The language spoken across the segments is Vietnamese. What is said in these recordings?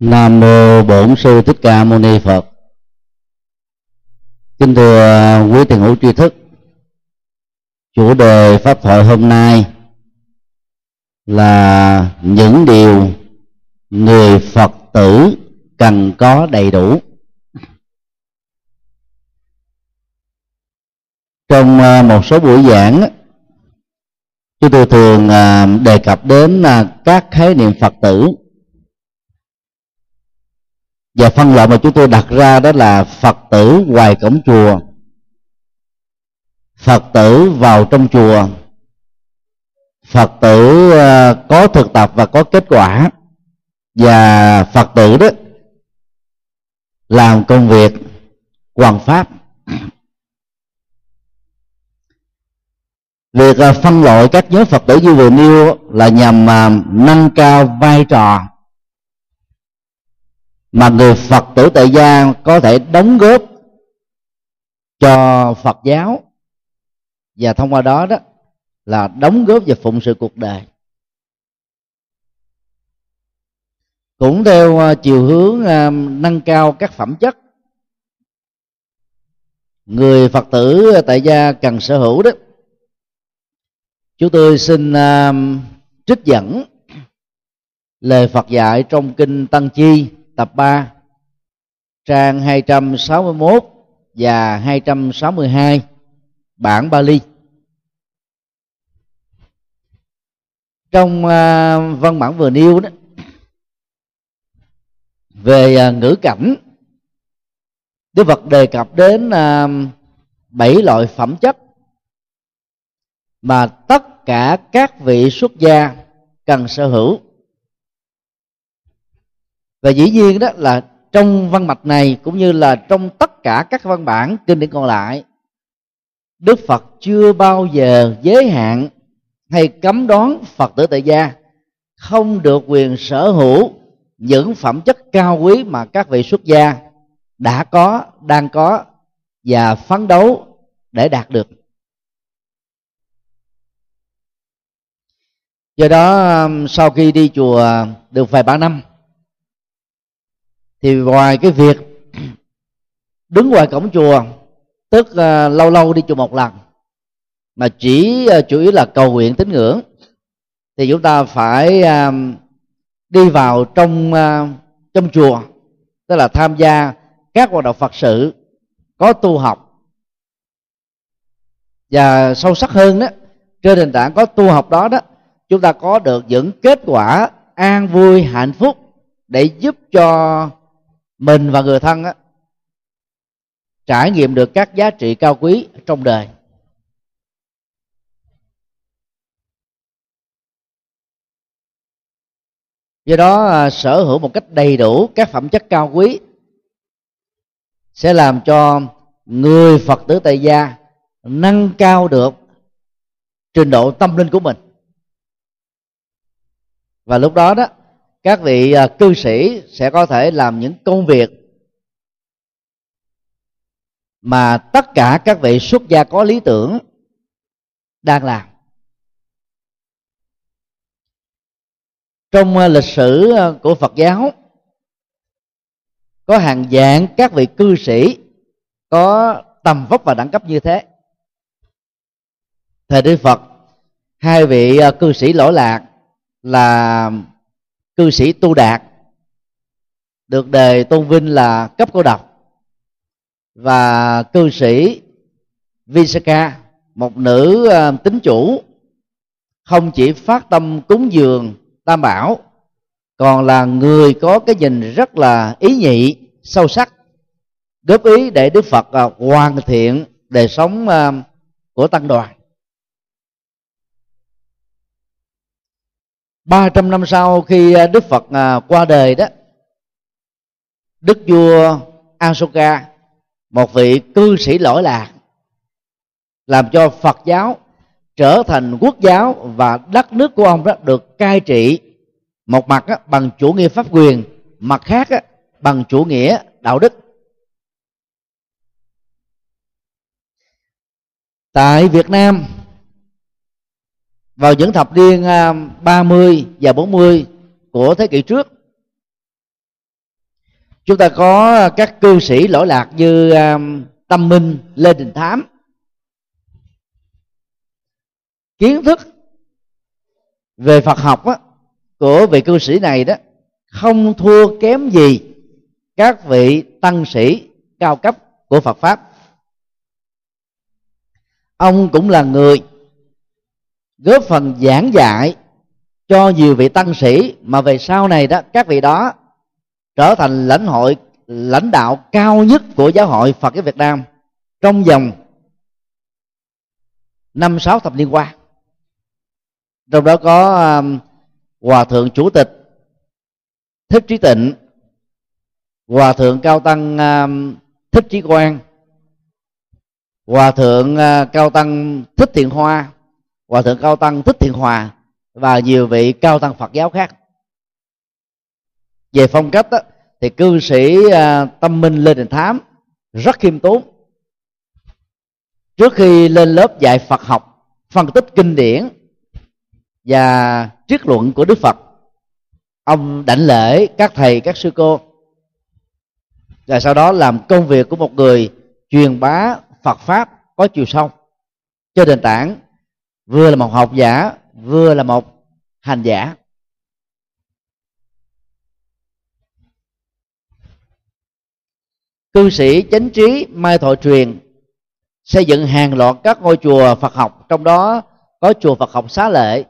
Nam mô Bổn sư Thích Ca Mâu Ni Phật. Kính thưa à, quý thiền hữu tri thức. Chủ đề pháp thoại hôm nay là những điều người Phật tử cần có đầy đủ. Trong à, một số buổi giảng, chúng tôi thường à, đề cập đến các khái niệm Phật tử và phân loại mà chúng tôi đặt ra đó là phật tử ngoài cổng chùa, phật tử vào trong chùa, phật tử ờ, có thực tập và có kết quả. Và phật tử đó làm công việc hoàn pháp. Việc ờ, phân loại các nhóm phật tử như vừa nêu là nhằm ờ, nâng cao vai trò mà người phật tử tại gia có thể đóng góp cho phật giáo. Và thông qua đó đó là đóng góp và phụng sự cuộc đời. Cũng theo à, chiều hướng à, nâng cao các phẩm chất. Người phật tử tại gia cần sở hữu đó. Chúng tôi xin à, trích dẫn lời phật dạy trong kinh tăng chi tập 3 trang 261 và 262 bản Bali. Trong uh, văn bản vừa nêu đó về uh, ngữ cảnh Đức Phật đề cập đến à, bảy uh, loại phẩm chất mà tất cả các vị xuất gia cần sở hữu và dĩ nhiên đó là trong văn mạch này cũng như là trong tất cả các văn bản kinh điển còn lại, đức phật chưa bao giờ giới hạn hay cấm đoán phật tử tại gia, không được quyền sở hữu những phẩm chất cao quý mà các vị xuất gia đã có, đang có và phấn đấu để đạt được. Do đó, sau khi đi chùa được vài ba năm thì ngoài cái việc đứng ngoài cổng chùa tức uh, lâu lâu đi chùa một lần mà chỉ uh, chủ yếu là cầu nguyện tín ngưỡng thì chúng ta phải uh, đi vào trong uh, trong chùa tức là tham gia các hoạt động phật sự có tu học. Và sâu sắc hơn đó trên nền tảng có tu học đó đó chúng ta có được những kết quả an vui hạnh phúc để giúp cho mình và người thân á, trải nghiệm được các giá trị cao quý trong đời. Do đó à, sở hữu một cách đầy đủ các phẩm chất cao quý sẽ làm cho người phật tử tại gia nâng cao được trình độ tâm linh của mình. Và lúc đó đó các vị à, cư sĩ sẽ có thể làm những công việc mà tất cả các vị xuất gia có lý tưởng đang làm. Trong à, lịch sử à, của phật giáo, có hàng dạng các vị cư sĩ có tầm vóc và đẳng cấp như thế. Thời đức phật, hai vị cư sĩ lỗi lạc là cư sĩ tu đạt, được đề tôn vinh là cấp cô độc. Và cư sĩ Visaka một nữ ờ, tính chủ, không chỉ phát tâm cúng dường tam bảo, còn là người có cái nhìn rất là ý nhị, sâu sắc, góp ý để đức phật ờ, hoàn thiện đời sống ờ, của tăng đoàn. 300 năm sau khi à, Đức Phật à, qua đời đó, Đức vua Asoka, một vị cư sĩ lỗi lạc, làm cho Phật giáo trở thành quốc giáo và đất nước của ông đó được cai trị một mặt bằng chủ nghĩa pháp quyền, mặt khác bằng chủ nghĩa đạo đức. Tại Việt Nam vào những thập niên à, 30 và 40 của thế kỷ trước. Chúng ta có các cư sĩ lỗi lạc như à, tâm minh lê đình thám. Kiến thức về phật học á, của vị cư sĩ này đó không thua kém gì các vị tăng sĩ cao cấp của phật pháp. Ông cũng là người góp phần giảng dạy cho nhiều vị tăng sĩ mà về sau này đó các vị đó trở thành lãnh hội lãnh đạo cao nhất của giáo hội Phật giáo Việt Nam trong vòng năm sáu thập niên qua. Trong đó có um, hòa thượng chủ tịch thích trí tịnh hòa thượng cao tăng um, thích trí quang hòa thượng uh, cao tăng thích thiện hoa hòa thượng cao tăng thích thiện hòa và nhiều vị cao tăng phật giáo khác. Về phong cách đó, thì cư sĩ à, tâm minh lê đình thám rất khiêm tốn. Trước khi lên lớp dạy phật học phân tích kinh điển và triết luận của đức phật ông đảnh lễ các thầy các sư cô. Và sau đó làm công việc của một người truyền bá phật pháp có chiều sâu. Trên nền tảng vừa là một học giả, vừa là một hành giả. Cư sĩ chánh trí mai thọ truyền xây dựng hàng loạt các ngôi chùa phật học, trong đó có chùa phật học xá lệ.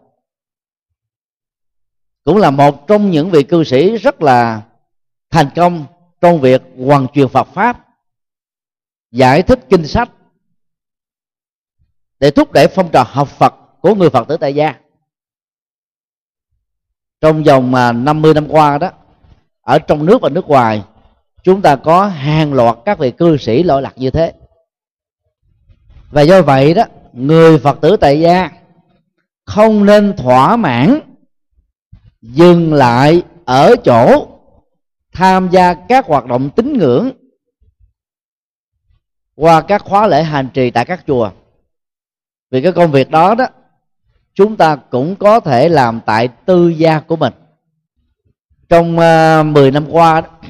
Cũng là một trong những vị cư sĩ rất là thành công trong việc hoàn truyền Phật pháp, giải thích kinh sách để thúc đẩy phong trào học Phật của người Phật tử tại gia. Trong vòng à, 50 năm qua đó, ở trong nước và nước ngoài, chúng ta có hàng loạt các vị cư sĩ lỗi lạc như thế. Và do vậy đó, người Phật tử tại gia không nên thỏa mãn dừng lại ở chỗ tham gia các hoạt động tín ngưỡng qua các khóa lễ hành trì tại các chùa vì cái công việc đó đó chúng ta cũng có thể làm tại tư gia của mình. Trong à, uh, 10 năm qua đó,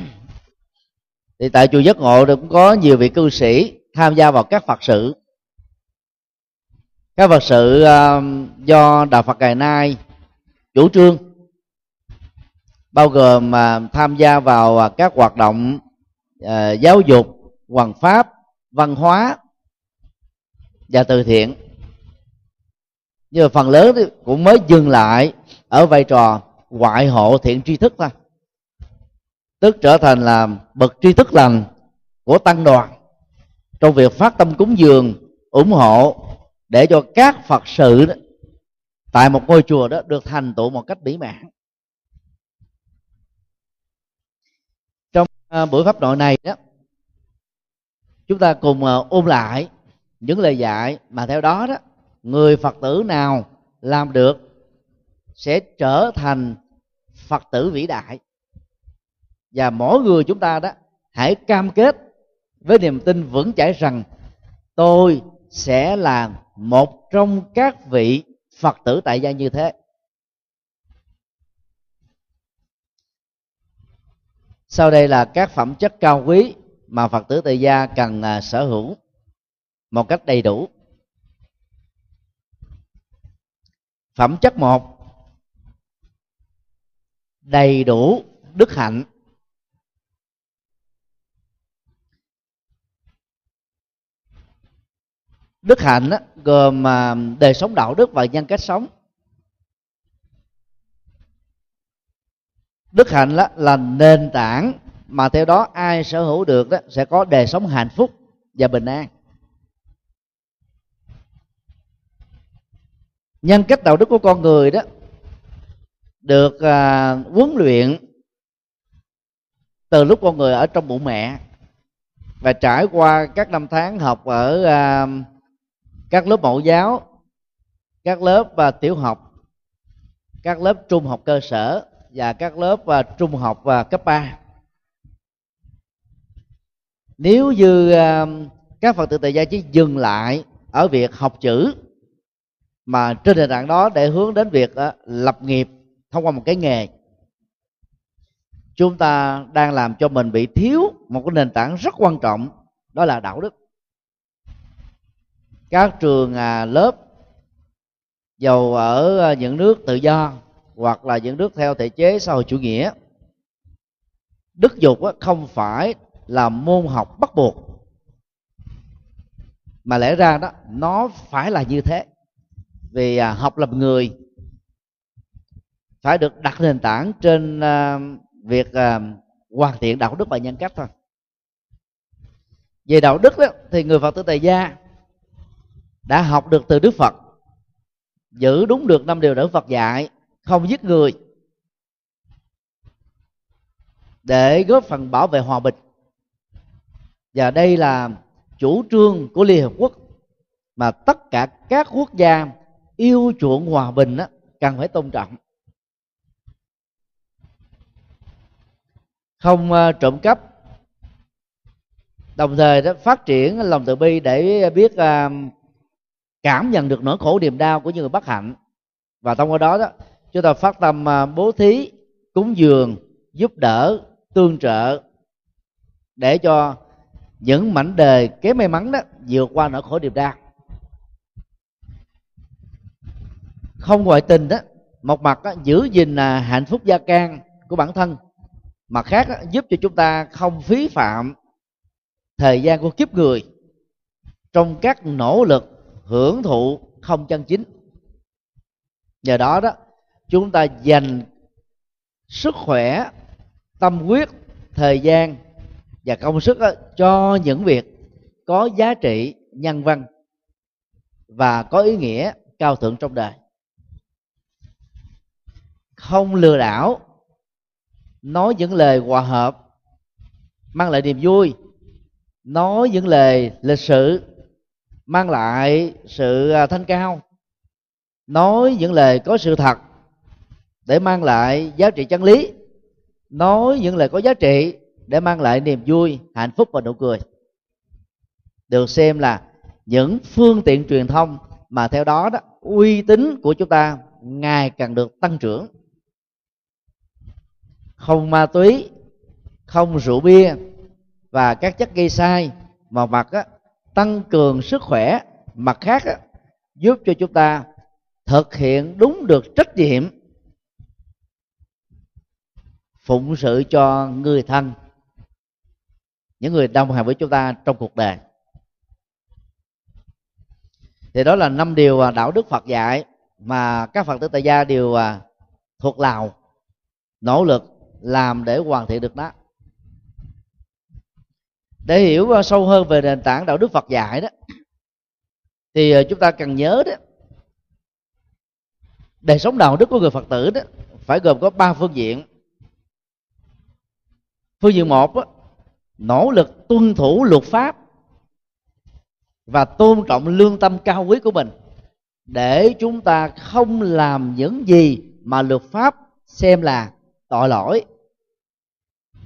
thì tại chùa giác ngộ cũng có nhiều vị cư sĩ tham gia vào các phật sự. Các phật sự uh, do đạo phật ngày nay chủ trương bao gồm uh, tham gia vào uh, các hoạt động uh, giáo dục hoàng pháp văn hóa và từ thiện nhưng mà phần lớn cũng mới dừng lại ở vai trò ngoại hộ thiện tri thức thôi. Tức trở thành là bậc tri thức lành của tăng đoàn trong việc phát tâm cúng dường ủng hộ để cho các phật sự đó, tại một ngôi chùa đó được thành tựu một cách mỹ mãn. À, buổi pháp nội này đó chúng ta cùng à, ôn lại những lời dạy mà theo đó đó người phật tử nào làm được sẽ trở thành phật tử vĩ đại. Và mỗi người chúng ta đó, hãy cam kết với niềm tin vững chãi rằng tôi sẽ là một trong các vị phật tử tại gia như thế. Sau đây là các phẩm chất cao quý mà phật tử tại gia cần à, sở hữu một cách đầy đủ. Phẩm chất một. Đầy đủ đức hạnh. Đức hạnh gồm à, đời sống đạo đức và nhân cách sống. Đức hạnh đó là nền tảng mà theo đó ai sở hữu được đó sẽ có đời sống hạnh phúc và bình an. Nhân cách đạo đức của con người đó được à, huấn luyện từ lúc con người ở trong bụng mẹ. Và trải qua các năm tháng học ở à, các lớp mẫu giáo các lớp à, tiểu học các lớp trung học cơ sở và các lớp à, trung học và cấp 3 nếu như à, các phật tử tại gia chỉ dừng lại ở việc học chữ mà trên nền tảng đó để hướng đến việc ờ, lập nghiệp thông qua một cái nghề. Chúng ta đang làm cho mình bị thiếu một cái nền tảng rất quan trọng, đó là đạo đức. Các trường à, lớp dầu ở ờ, những nước tự do hoặc là những nước theo thể chế xã hội chủ nghĩa, đức dục ờ, không phải là môn học bắt buộc. Mà lẽ ra đó, nó phải là như thế vì à, học làm người phải được đặt nền tảng trên à, việc à, hoàn thiện đạo đức và nhân cách thôi. Về đạo đức đó, thì người phật tử tại gia đã học được từ đức phật giữ đúng được năm điều đức phật dạy không giết người để góp phần bảo vệ hòa bình. Và đây là chủ trương của liên hợp quốc mà tất cả các quốc gia yêu chuộng hòa bình đó, cần phải tôn trọng. Không ờ, trộm cắp. Đồng thời đó phát triển lòng từ bi để biết ờ, cảm nhận được nỗi khổ niềm đau của những người bất hạnh. Và thông qua đó đó chúng ta phát tâm ờ, bố thí cúng dường giúp đỡ tương trợ để cho những mảnh đời kém may mắn đó vượt qua nỗi khổ niềm đau. Không ngoại tình đó một mặt đó, giữ gìn là hạnh phúc gia can của bản thân mặt khác đó, giúp cho chúng ta không phí phạm thời gian của kiếp người trong các nỗ lực hưởng thụ không chân chính. Nhờ đó đó chúng ta dành sức khỏe tâm huyết thời gian và công sức đó, cho những việc có giá trị nhân văn và có ý nghĩa cao thượng trong đời không lừa đảo, nói những lời hòa hợp, mang lại niềm vui, nói những lời lịch sự, mang lại sự à, thanh cao, nói những lời có sự thật để mang lại giá trị chân lý, nói những lời có giá trị để mang lại niềm vui, hạnh phúc và nụ cười. Được xem là những phương tiện truyền thông mà theo đó đó, uy tín của chúng ta ngày càng được tăng trưởng không ma túy không rượu bia và các chất gây sai mà mặt á, tăng cường sức khỏe mặt khác á, giúp cho chúng ta thực hiện đúng được trách nhiệm. Phụng sự cho người thân những người đồng hành với chúng ta trong cuộc đời. Thì đó là năm điều đạo đức Phật dạy mà các Phật tử tại gia đều à, thuộc lào nỗ lực làm để hoàn thiện được nó. Để hiểu ờ, sâu hơn về nền tảng đạo đức Phật dạy đó thì ờ, chúng ta cần nhớ đó đời sống đạo đức của người Phật tử đó phải gồm có ba phương diện. Phương diện một đó, nỗ lực tuân thủ luật pháp và tôn trọng lương tâm cao quý của mình để chúng ta không làm những gì mà luật pháp xem là tội lỗi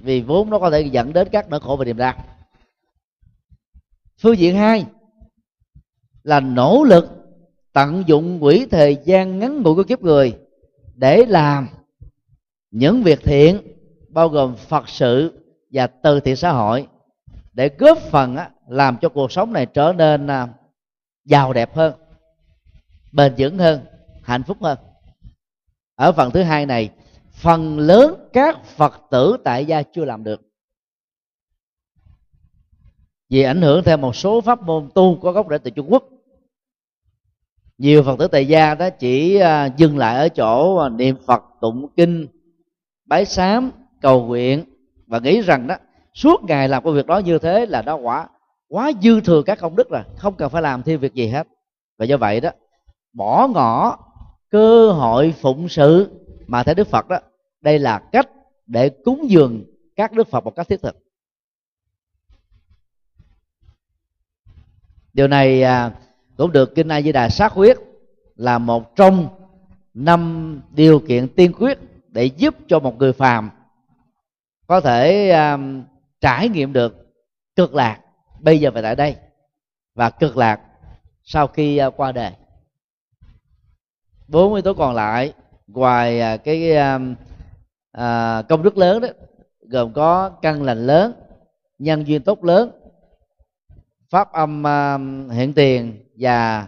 vì vốn nó có thể dẫn đến các nỗi khổ và niềm đau. Phương diện hai là nỗ lực tận dụng quỹ thời gian ngắn ngủi của kiếp người để làm những việc thiện, bao gồm phật sự và từ thiện xã hội, để góp phần làm cho cuộc sống này trở nên à, giàu đẹp hơn, bền vững hơn, hạnh phúc hơn. Ở phần thứ hai này phần lớn các phật tử tại gia chưa làm được. Vì ảnh hưởng theo một số pháp môn tu có gốc rễ từ trung quốc. Nhiều phật tử tại gia đó chỉ à, dừng lại ở chỗ à, niệm phật, tụng kinh, bái sám, cầu nguyện và nghĩ rằng đó, suốt ngày làm công việc đó như thế là đó quả, quá dư thừa các công đức rồi, không cần phải làm thêm việc gì hết. Và do vậy đó, bỏ ngỏ cơ hội phụng sự mà theo đức phật đó đây là cách để cúng dường các đức phật một cách thiết thực. Điều này à, cũng được kinh a di đà xác quyết là một trong năm điều kiện tiên quyết để giúp cho một người phàm có thể um, trải nghiệm được cực lạc bây giờ và tại đây và cực lạc sau khi uh, qua đời. Bốn yếu tố còn lại ngoài cái à, công đức lớn đó gồm có căn lành lớn nhân duyên tốt lớn pháp âm à, hiện tiền và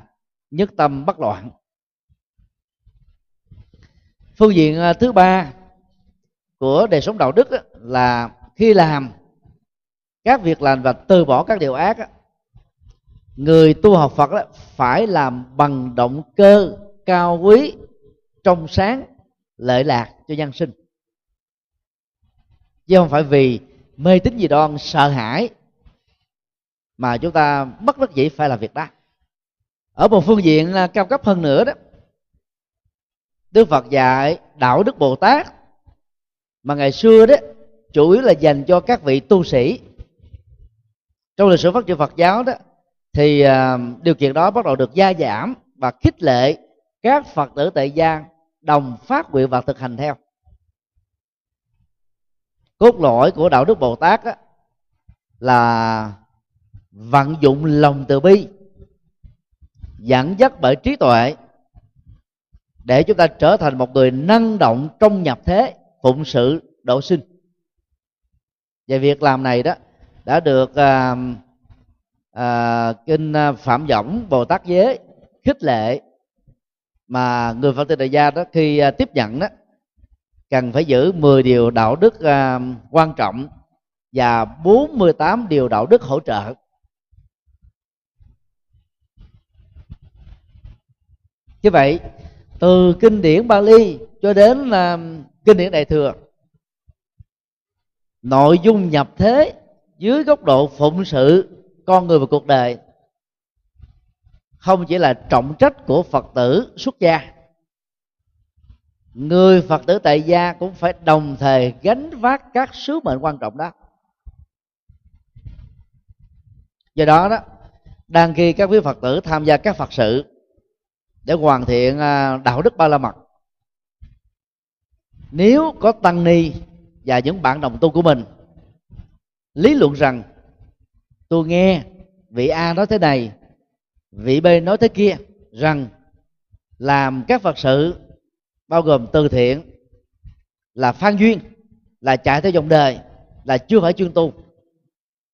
nhất tâm bất loạn. Phương diện à, thứ ba của đời sống đạo đức là khi làm các việc lành và từ bỏ các điều ác người tu học Phật đó phải làm bằng động cơ cao quý trong sáng lợi lạc cho nhân sinh chứ không phải vì mê tín gì đoan, sợ hãi. Mà chúng ta bất đắc dĩ phải làm việc đó. Ở một phương diện cao cấp hơn nữa đó. Đức phật dạy đạo đức bồ tát. Mà ngày xưa đó, chủ yếu là dành cho các vị tu sĩ. Trong lịch sử phát triển phật giáo đó, thì à, điều kiện đó bắt đầu được gia giảm và khích lệ các phật tử tại gia đồng phát nguyện và thực hành theo cốt lõi của đạo đức bồ tát đó, là vận dụng lòng từ bi dẫn dắt bởi trí tuệ để chúng ta trở thành một người năng động trong nhập thế phụng sự độ sinh. Và việc làm này đó đã được à, à, kinh phạm võng bồ tát giới khích lệ mà người phật tử đại gia đó khi à, tiếp nhận đó cần phải giữ 10 điều đạo đức à, quan trọng và 48 điều đạo đức hỗ trợ. Như vậy, từ kinh điển Bali cho đến là kinh điển Đại thừa, nội dung nhập thế dưới góc độ phụng sự con người và cuộc đời không chỉ là trọng trách của phật tử xuất gia người phật tử tại gia cũng phải đồng thời gánh vác các sứ mệnh quan trọng đó. Do đó đó, đang khi các quý phật tử tham gia các phật sự để hoàn thiện à, đạo đức ba la mật, nếu có tăng ni và những bạn đồng tu của mình, lý luận rằng, tôi nghe vị a nói thế này, vị b nói thế kia, rằng làm các phật sự bao gồm từ thiện, là phan duyên, là chạy theo dòng đời, là chưa phải chuyên tu.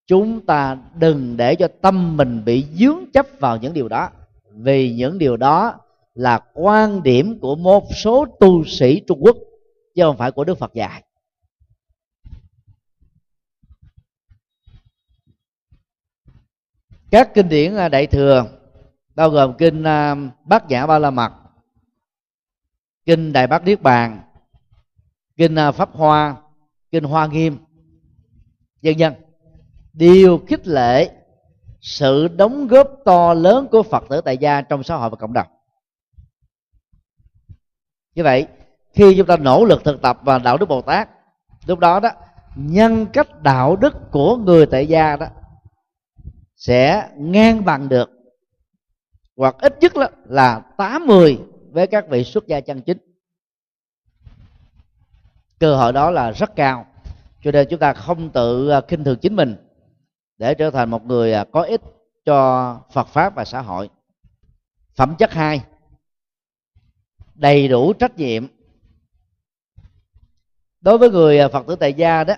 Chúng ta đừng để cho tâm mình bị dướng chấp vào những điều đó, vì những điều đó là quan điểm của một số tu sĩ trung quốc, chứ không phải của đức phật dạy. Các kinh điển à, đại thừa, bao gồm kinh à, bát nhã ba la mật kinh đại bát niết bàn, kinh à, pháp hoa, kinh hoa nghiêm dân dân đều khích lệ, sự đóng góp to lớn của phật tử tại gia trong xã hội và cộng đồng. Như vậy, khi chúng ta nỗ lực thực tập và đạo đức bồ tát, lúc đó đó, nhân cách đạo đức của người tại gia đó sẽ ngang bằng được. Hoặc ít nhất là tám mươi với các vị xuất gia chân chính. Cơ hội đó là rất cao, cho nên chúng ta không tự à, khinh thường chính mình để trở thành một người à, có ích cho Phật pháp và xã hội. Phẩm chất hai, đầy đủ trách nhiệm. Đối với người à, Phật tử tại gia đó,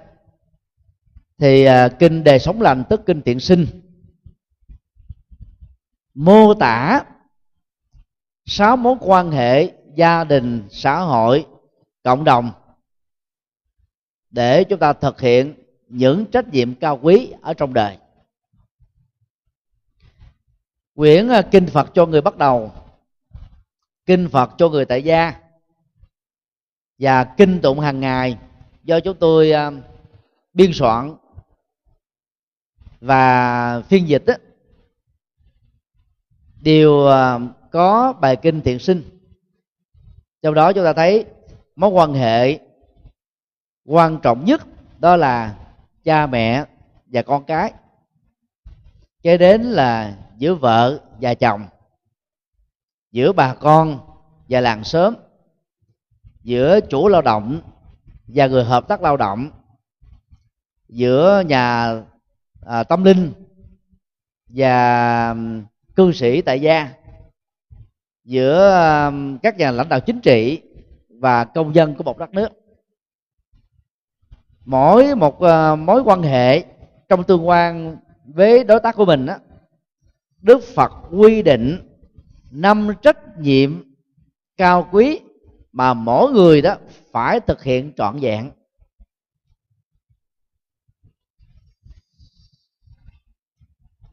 thì kinh đề sống lành tức kinh tiện sinh. Mô tả sáu mối quan hệ gia đình xã hội cộng đồng để chúng ta thực hiện những trách nhiệm cao quý ở trong đời. Quyển à, kinh phật cho người bắt đầu kinh phật cho người tại gia và kinh tụng hàng ngày do chúng tôi à, biên soạn và phiên dịch đó, đều à, có bài kinh thiện sinh. Trong đó chúng ta thấy mối quan hệ quan trọng nhất đó là cha mẹ và con cái kế đến là giữa vợ và chồng giữa bà con và làng xóm giữa chủ lao động và người hợp tác lao động giữa nhà à, tâm linh và cư sĩ tại gia giữa um, các nhà lãnh đạo chính trị và công dân của một đất nước. Mỗi một ờ, mối quan hệ trong tương quan với đối tác của mình đó, đức phật quy định năm trách nhiệm cao quý mà mỗi người đó phải thực hiện trọn vẹn.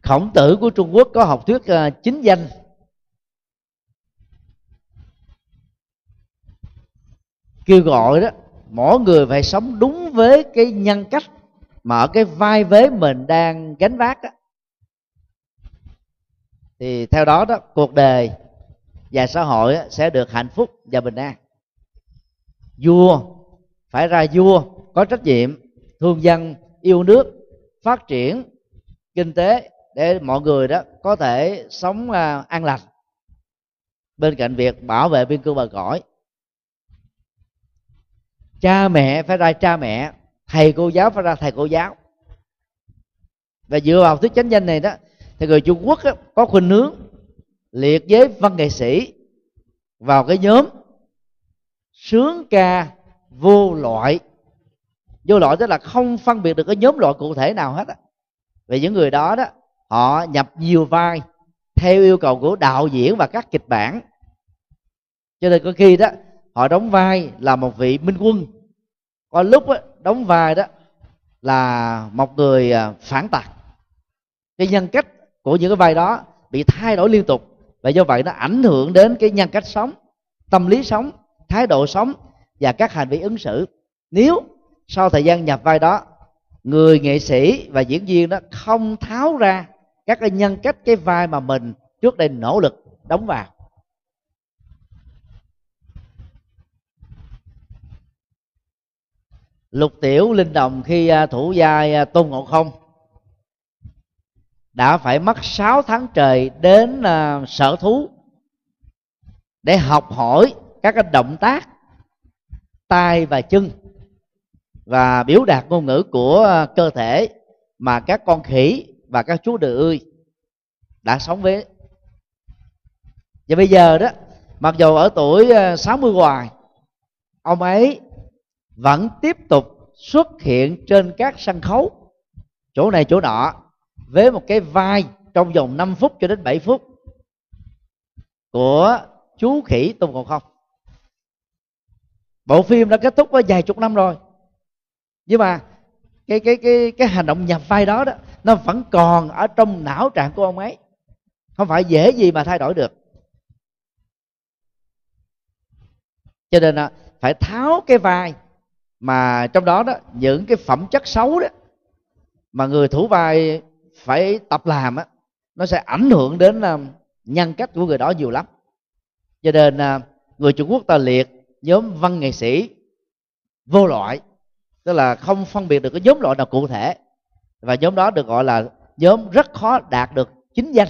Khổng tử của trung quốc có học thuyết ờ, chính danh. Kêu gọi đó, mỗi người phải sống đúng với cái nhân cách mà ở cái vai vế mình đang gánh vác đó thì theo đó đó, cuộc đời và xã hội sẽ được hạnh phúc và bình an. Vua, phải ra vua, có trách nhiệm thương dân, yêu nước, phát triển kinh tế để mọi người đó có thể sống à, an lành. Bên cạnh việc bảo vệ biên cương bờ cõi cha mẹ phải ra cha mẹ thầy cô giáo phải ra thầy cô giáo. Và dựa vào thuyết chánh danh này đó thì người trung quốc đó, có khuynh hướng liệt với văn nghệ sĩ vào cái nhóm sướng ca vô loại. Vô loại tức là không phân biệt được cái nhóm loại cụ thể nào hết á. Vì những người đó đó họ nhập nhiều vai theo yêu cầu của đạo diễn và các kịch bản. Cho nên có khi đó họ đóng vai là một vị minh quân. Có lúc đó, đóng vai đó là một người à, phản tặc cái nhân cách của những cái vai đó bị thay đổi liên tục và do vậy nó ảnh hưởng đến cái nhân cách sống tâm lý sống thái độ sống và các hành vi ứng xử. Nếu sau thời gian nhập vai đó người nghệ sĩ và diễn viên đó không tháo ra các cái nhân cách cái vai mà mình trước đây nỗ lực đóng vào lục tiểu linh đồng khi à, thủ giai à, tôn ngộ không đã phải mất 6 tháng trời đến à, sở thú để học hỏi các cái động tác, tay và chân và biểu đạt ngôn ngữ của cơ thể mà các con khỉ và các chú đười ươi đã sống với. Và bây giờ đó, mặc dù ở tuổi 60 hoài, ông ấy vẫn tiếp tục xuất hiện trên các sân khấu. Chỗ này, chỗ nọ, với một cái vai trong vòng 5 phút cho đến 7 phút của chú khỉ tôn ngộ không. Bộ phim đã kết thúc có vài chục năm rồi. Nhưng mà cái cái cái cái hành động nhập vai đó đó, nó vẫn còn ở trong não trạng của ông ấy. Không phải dễ gì mà thay đổi được. Cho nên là phải tháo cái vai mà trong đó đó, những cái phẩm chất xấu đó mà người thủ vai phải tập làm á, nó sẽ ảnh hưởng đến à, nhân cách của người đó nhiều lắm. Cho nên à, người trung quốc ta liệt nhóm văn nghệ sĩ vô loại, tức là không phân biệt được cái nhóm loại nào cụ thể. Và nhóm đó được gọi là nhóm rất khó đạt được chính danh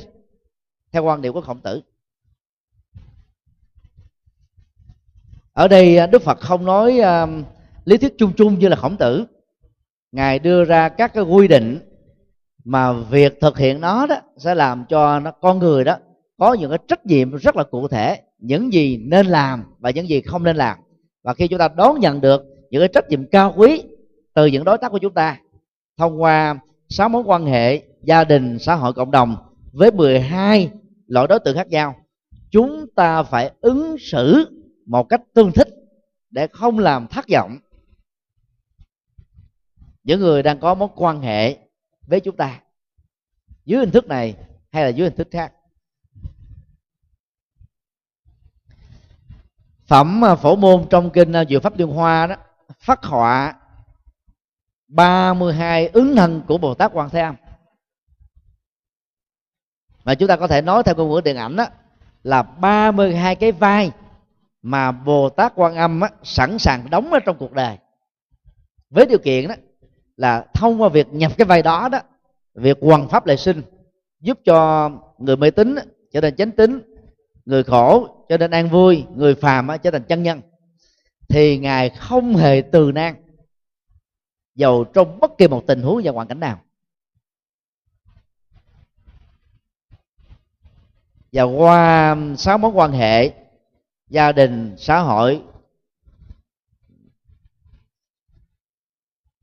theo quan điểm của khổng tử. Ở đây à, đức phật không nói lý thuyết chung chung như là khổng tử. Ngài đưa ra các cái quy định mà việc thực hiện nó đó sẽ làm cho nó, con người đó có những cái trách nhiệm rất là cụ thể, những gì nên làm và những gì không nên làm. Và khi chúng ta đón nhận được những cái trách nhiệm cao quý từ những đối tác của chúng ta thông qua sáu mối quan hệ gia đình, xã hội, cộng đồng với 12 loại đối tượng khác nhau, chúng ta phải ứng xử một cách tương thích để không làm thất vọng những người đang có mối quan hệ với chúng ta dưới hình thức này hay là dưới hình thức khác. Phẩm phổ môn trong kinh à, Diệu Pháp Liên Hoa đó phát họa 32 ứng thân của Bồ Tát Quan Thế Âm. Mà chúng ta có thể nói theo ngôn ngữ điện ảnh đó là 32 cái vai mà Bồ Tát Quan Âm á, sẵn sàng đóng ở trong cuộc đời. Với điều kiện đó là thông qua việc nhập cái vai đó đó, việc hoàn pháp lệ sinh, giúp cho người mê tín trở thành chánh tín, người khổ cho nên an vui, người phàm trở thành chân nhân, thì ngài không hề từ nan dầu trong bất kỳ một tình huống và hoàn cảnh nào. Và qua um, sáu mối quan hệ, gia đình, xã hội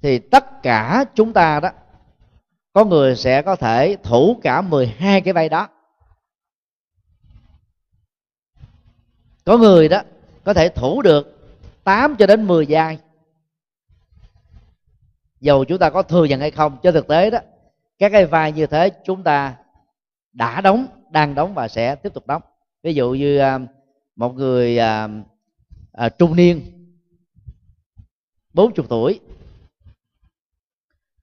thì tất cả chúng ta đó có người sẽ có thể thủ cả 12 cái vai đó. Có người đó có thể thủ được 8 cho đến 10 vai. Dầu chúng ta có thừa nhận hay không trên thực tế đó các cái vai như thế chúng ta đã đóng đang đóng và sẽ tiếp tục đóng. Ví dụ như à, một người à, à, trung niên 40 tuổi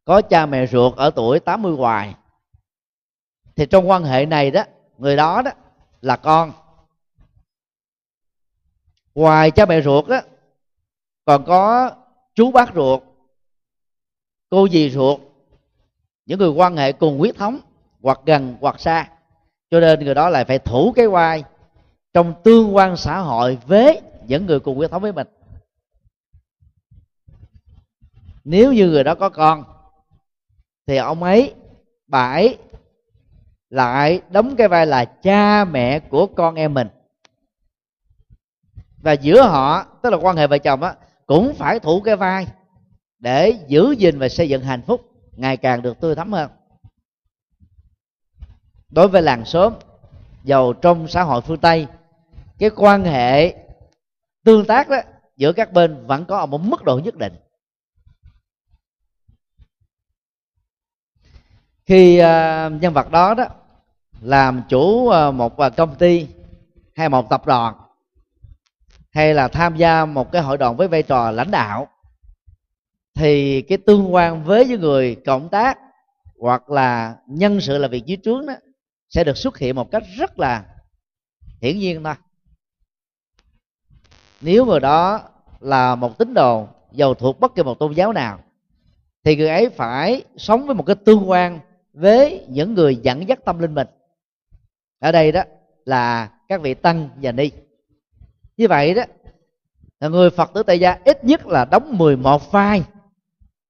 có cha mẹ ruột ở tuổi 80 hoài. Thì trong quan hệ này đó, người đó đó là con. Ngoài cha mẹ ruột đó, còn có chú bác ruột, cô dì ruột, những người quan hệ cùng huyết thống, hoặc gần hoặc xa. Cho nên người đó lại phải thủ cái vai trong tương quan xã hội với những người cùng huyết thống với mình. Nếu như người đó có con thì ông ấy bà ấy lại đóng cái vai là cha mẹ của con em mình. Và giữa họ, tức là quan hệ vợ chồng á, cũng phải thủ cái vai để giữ gìn và xây dựng hạnh phúc, ngày càng được tươi thắm hơn. Đối với làng xóm, giàu trong xã hội phương tây, cái quan hệ tương tác đó giữa các bên vẫn có ở một mức độ nhất định. Khi uh, nhân vật đó đó làm chủ uh, một à, công ty hay một tập đoàn hay là tham gia một cái hội đoàn với vai trò lãnh đạo thì cái tương quan với những người cộng tác hoặc là nhân sự là việc dưới trướng đó sẽ được xuất hiện một cách rất là hiển nhiên thôi. Nếu người đó là một tín đồ giàu thuộc bất kỳ một tôn giáo nào thì người ấy phải sống với một cái tương quan với những người dẫn dắt tâm linh mình. Ở đây đó là các vị tăng và ni. Như vậy đó là người phật tử tại gia ít nhất là đóng 11 vai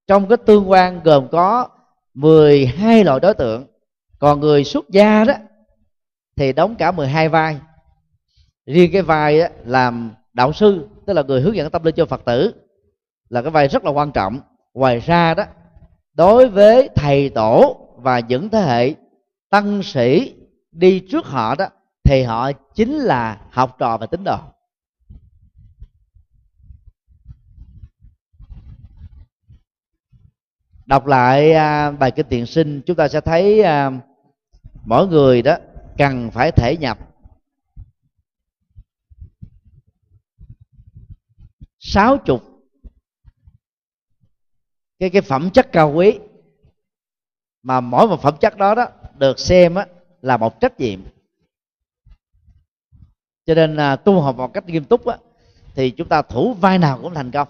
trong cái tương quan gồm có 12 loại đối tượng. Còn người xuất gia đó thì đóng cả 12 vai. Riêng cái vai đó, làm đạo sư tức là người hướng dẫn tâm linh cho phật tử là cái vai rất là quan trọng. Ngoài ra đó đối với thầy tổ và những thế hệ tăng sĩ đi trước họ đó, thì họ chính là học trò và tín đồ. Đọc lại à, bài kinh tiền sinh, chúng ta sẽ thấy à, mỗi người đó cần phải thể nhập sáu chục. Cái cái phẩm chất cao quý mà mỗi một phẩm chất đó đó được xem á, là một trách nhiệm. Cho nên à, tu học một cách nghiêm túc á, thì chúng ta thủ vai nào cũng thành công.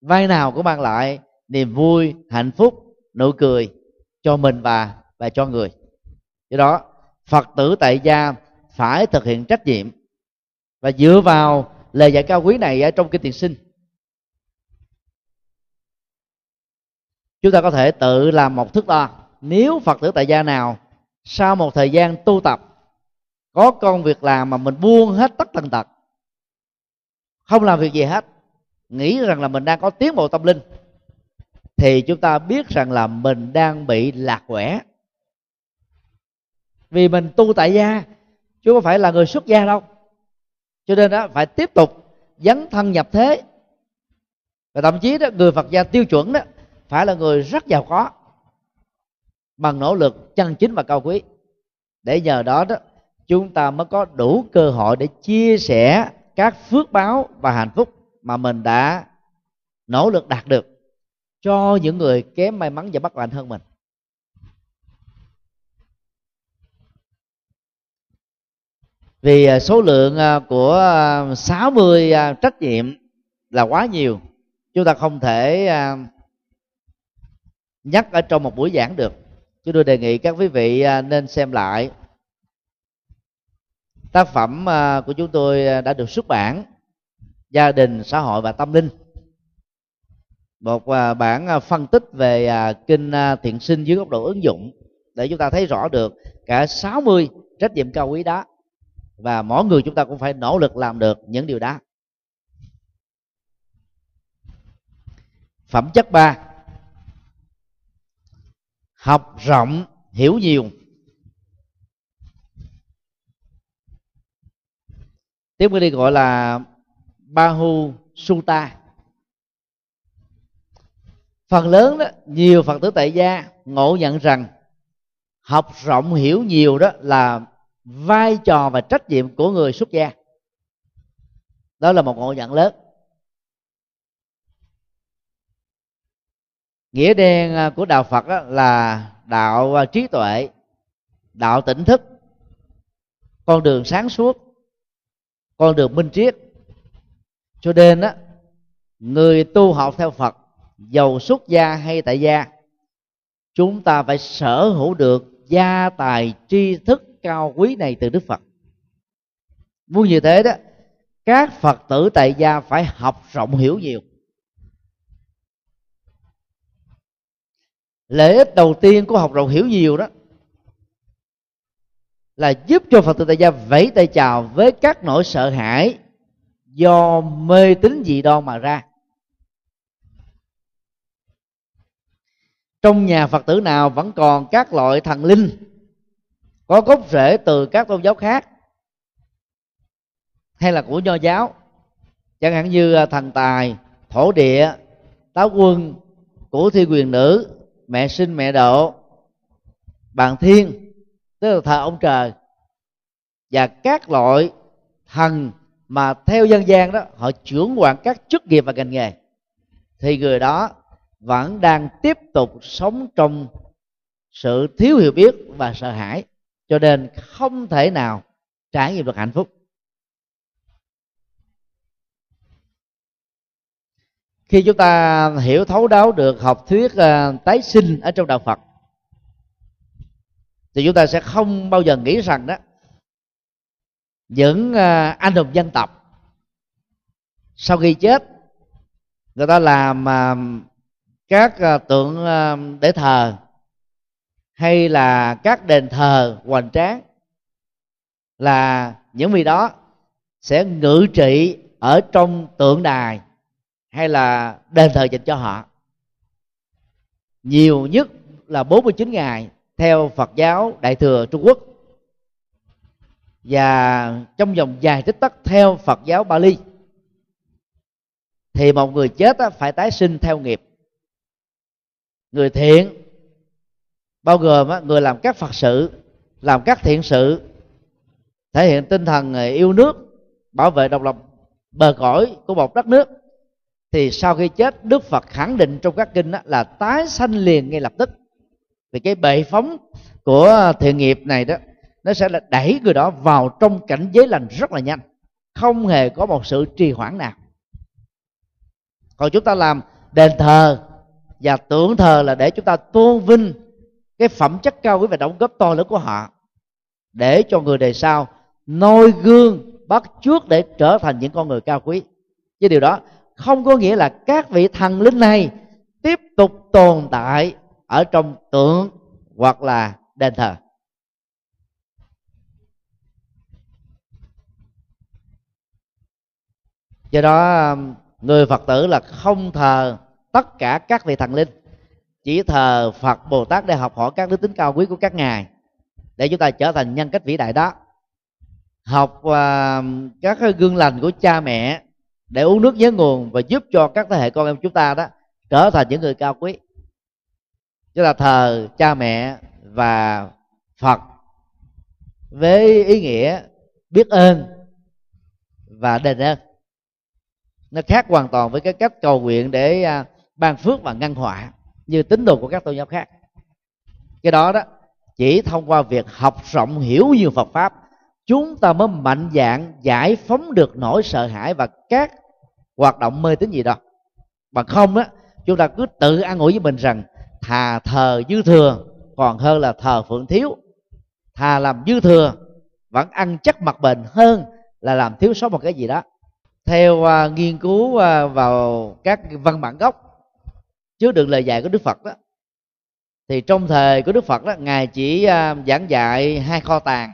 Vai nào cũng mang lại niềm vui hạnh phúc nụ cười cho mình và và cho người. Do đó phật tử tại gia phải thực hiện trách nhiệm và dựa vào lời dạy cao quý này ở trong kinh tiền sinh. Chúng ta có thể tự làm một thước đo. Nếu phật tử tại gia nào sau một thời gian tu tập, có công việc làm mà mình buông hết tất tần tật, không làm việc gì hết, nghĩ rằng là mình đang có tiến bộ tâm linh, thì chúng ta biết rằng là mình đang bị lạc quẻ. Vì mình tu tại gia, chứ không phải là người xuất gia đâu. Cho nên đó, phải tiếp tục dấn thân nhập thế. Và thậm chí đó, người phật gia tiêu chuẩn đó phải là người rất giàu có, bằng nỗ lực chân chính và cao quý. Để nhờ đó đó, chúng ta mới có đủ cơ hội để chia sẻ các phước báo và hạnh phúc mà mình đã nỗ lực đạt được cho những người kém may mắn và bất hạnh hơn mình. Vì à, số lượng à, của à, 60 trách nhiệm là quá nhiều, chúng ta không thể nhắc ở trong một buổi giảng được. Chúng tôi đề nghị các quý vị à, nên xem lại tác phẩm à, của chúng tôi à, đã được xuất bản, gia đình, xã hội và tâm linh. Một bản phân tích về kinh thiện sinh dưới góc độ ứng dụng để chúng ta thấy rõ được cả 60 trách nhiệm cao quý đó và mỗi người chúng ta cũng phải nỗ lực làm được những điều đó. Phẩm chất ba học rộng, hiểu nhiều. Tiếng đi gọi là Bahu Sutta. Phần lớn đó, nhiều phật tử tại gia ngộ nhận rằng học rộng, hiểu nhiều đó là vai trò và trách nhiệm của người xuất gia. Đó là một ngộ nhận lớn. Nghĩa đen à, của đạo phật là đạo à, trí tuệ, đạo tỉnh thức. Con đường sáng suốt, con đường minh triết. Cho nên á, người tu học theo phật, giàu xuất gia hay tại gia, chúng ta phải sở hữu được gia tài tri thức cao quý này từ đức phật. Muốn như thế đó, các phật tử tại gia phải học rộng hiểu nhiều. Lợi ích đầu tiên của học rộng hiểu nhiều đó là giúp cho phật tử tại gia vẫy tay chào với các nỗi sợ hãi do mê tín dị đoan mà ra. Trong nhà phật tử nào vẫn còn các loại thần linh có gốc rễ từ các tôn giáo khác hay là của nho giáo, chẳng hạn như à, thần tài, thổ địa, táo quân của thi quyền nữ mẹ sinh mẹ độ bàn thiên, tức là thờ ông trời. Và các loại thần mà theo dân gian đó, họ trưởng quản các chức nghiệp và ngành nghề. Thì người đó vẫn đang tiếp tục sống trong sự thiếu hiểu biết và sợ hãi, cho nên không thể nào trải nghiệm được hạnh phúc. Khi chúng ta hiểu thấu đáo được học thuyết à, tái sinh ở trong đạo phật, thì chúng ta sẽ không bao giờ nghĩ rằng đó, những à, anh hùng dân tộc sau khi chết, người ta làm à, các tượng để thờ hay là các đền thờ hoành tráng, là những vị đó sẽ ngự trị ở trong tượng đài hay là đền thờ dành cho họ? Nhiều nhất là 49 ngày theo Phật giáo Đại thừa Trung Quốc. Và trong vòng dài tích tắc theo Phật giáo Bali, thì một người chết phải tái sinh theo nghiệp. Người thiện, bao gồm người làm các phật sự, làm các thiện sự, thể hiện tinh thần yêu nước, bảo vệ độc lập, bờ cõi của một đất nước thì sau khi chết, đức phật khẳng định trong các kinh là tái sanh liền ngay lập tức. Vì cái bệ phóng của thiện nghiệp này đó, nó sẽ là đẩy người đó vào trong cảnh giới lành rất là nhanh. Không hề có một sự trì hoãn nào. Còn chúng ta làm đền thờ và tưởng thờ là để chúng ta tôn vinh cái phẩm chất cao quý và đóng góp to lớn của họ, để cho người đời sau noi gương bắt trước để trở thành những con người cao quý. Chứ điều đó không có nghĩa là các vị thần linh này tiếp tục tồn tại ở trong tượng hoặc là đền thờ. Do đó um, người phật tử là không thờ tất cả các vị thần linh chỉ thờ phật bồ tát để học hỏi các đức tính cao quý của các ngài để chúng ta trở thành nhân cách vĩ đại đó. Học uh, các gương lành của cha mẹ để uống nước nhớ nguồn và giúp cho các thế hệ con em chúng ta đó trở thành những người cao quý. Chúng ta thờ cha mẹ và phật với ý nghĩa biết ơn và đền ơn. Nó khác hoàn toàn với cái cách cầu nguyện để à, ban phước và ngăn họa như tín đồ của các tôn giáo khác. Cái đó đó, chỉ thông qua việc học rộng hiểu nhiều Phật pháp chúng ta mới mạnh dạng giải phóng được nỗi sợ hãi và các hoạt động mê tín gì đó. Bằng không á chúng ta cứ tự an ủi với mình rằng thà thờ dư thừa còn hơn là thờ phượng thiếu. Thà làm dư thừa vẫn ăn chắc mặt bền hơn là làm thiếu sót một cái gì đó. Theo uh, nghiên cứu uh, vào các văn bản gốc chứa đựng lời dạy của đức phật đó thì trong thời của đức phật đó ngài chỉ uh, giảng dạy hai kho tàng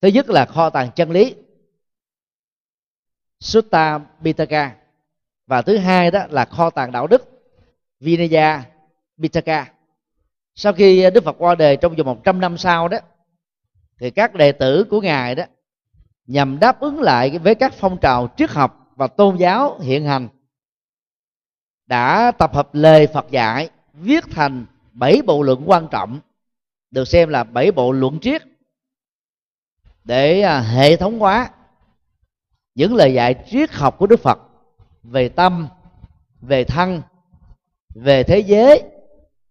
thứ nhất là kho tàng chân lý, Sutta Pitaka và thứ hai đó là kho tàng đạo đức, Vinaya Pitaka sau khi Đức Phật qua đời trong vòng 100 năm sau đó, thì các đệ tử của ngài đó nhằm đáp ứng lại với các phong trào triết học và tôn giáo hiện hành, đã tập hợp lời Phật dạy, viết thành bảy bộ luận quan trọng, được xem là bảy bộ luận triết để à, hệ thống hóa những lời dạy triết học của Đức Phật về tâm, về thân, về thế giới,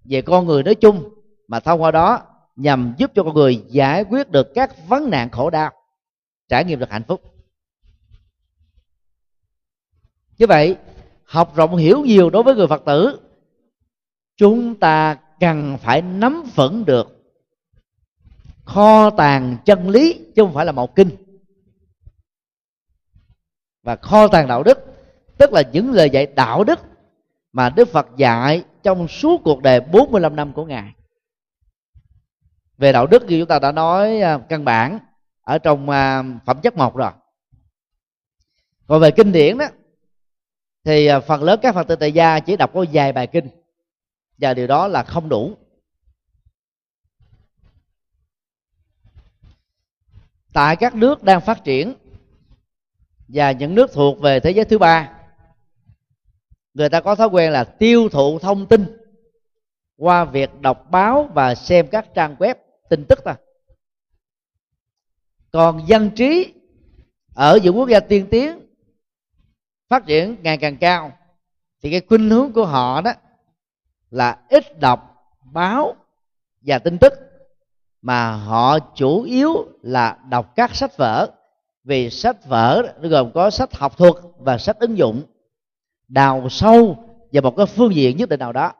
về con người nói chung mà thông qua đó nhằm giúp cho con người giải quyết được các vấn nạn khổ đau, trải nghiệm được hạnh phúc. Như vậy, học rộng hiểu nhiều đối với người Phật tử, chúng ta cần phải nắm vững được kho tàng chân lý chứ không phải là một kinh. Và kho tàng đạo đức, tức là những lời dạy đạo đức mà Đức Phật dạy trong suốt cuộc đời 45 năm của Ngài. Về đạo đức như chúng ta đã nói à, căn bản ở trong à, phẩm chất một rồi. Còn về kinh điển đó, thì à, phần lớn các phật tử tại gia chỉ đọc có vài bài kinh. Và điều đó là không đủ. Tại các nước đang phát triển và những nước thuộc về thế giới thứ ba. Người ta có thói quen là tiêu thụ thông tin qua việc đọc báo và xem các trang web, tin tức ta còn dân trí ở những quốc gia tiên tiến phát triển ngày càng cao thì cái khuynh hướng của họ đó là ít đọc báo và tin tức mà họ chủ yếu là đọc các sách vở. Vì sách vở gồm có sách học thuật và sách ứng dụng. Đào sâu vào một cái phương diện nhất định nào đó.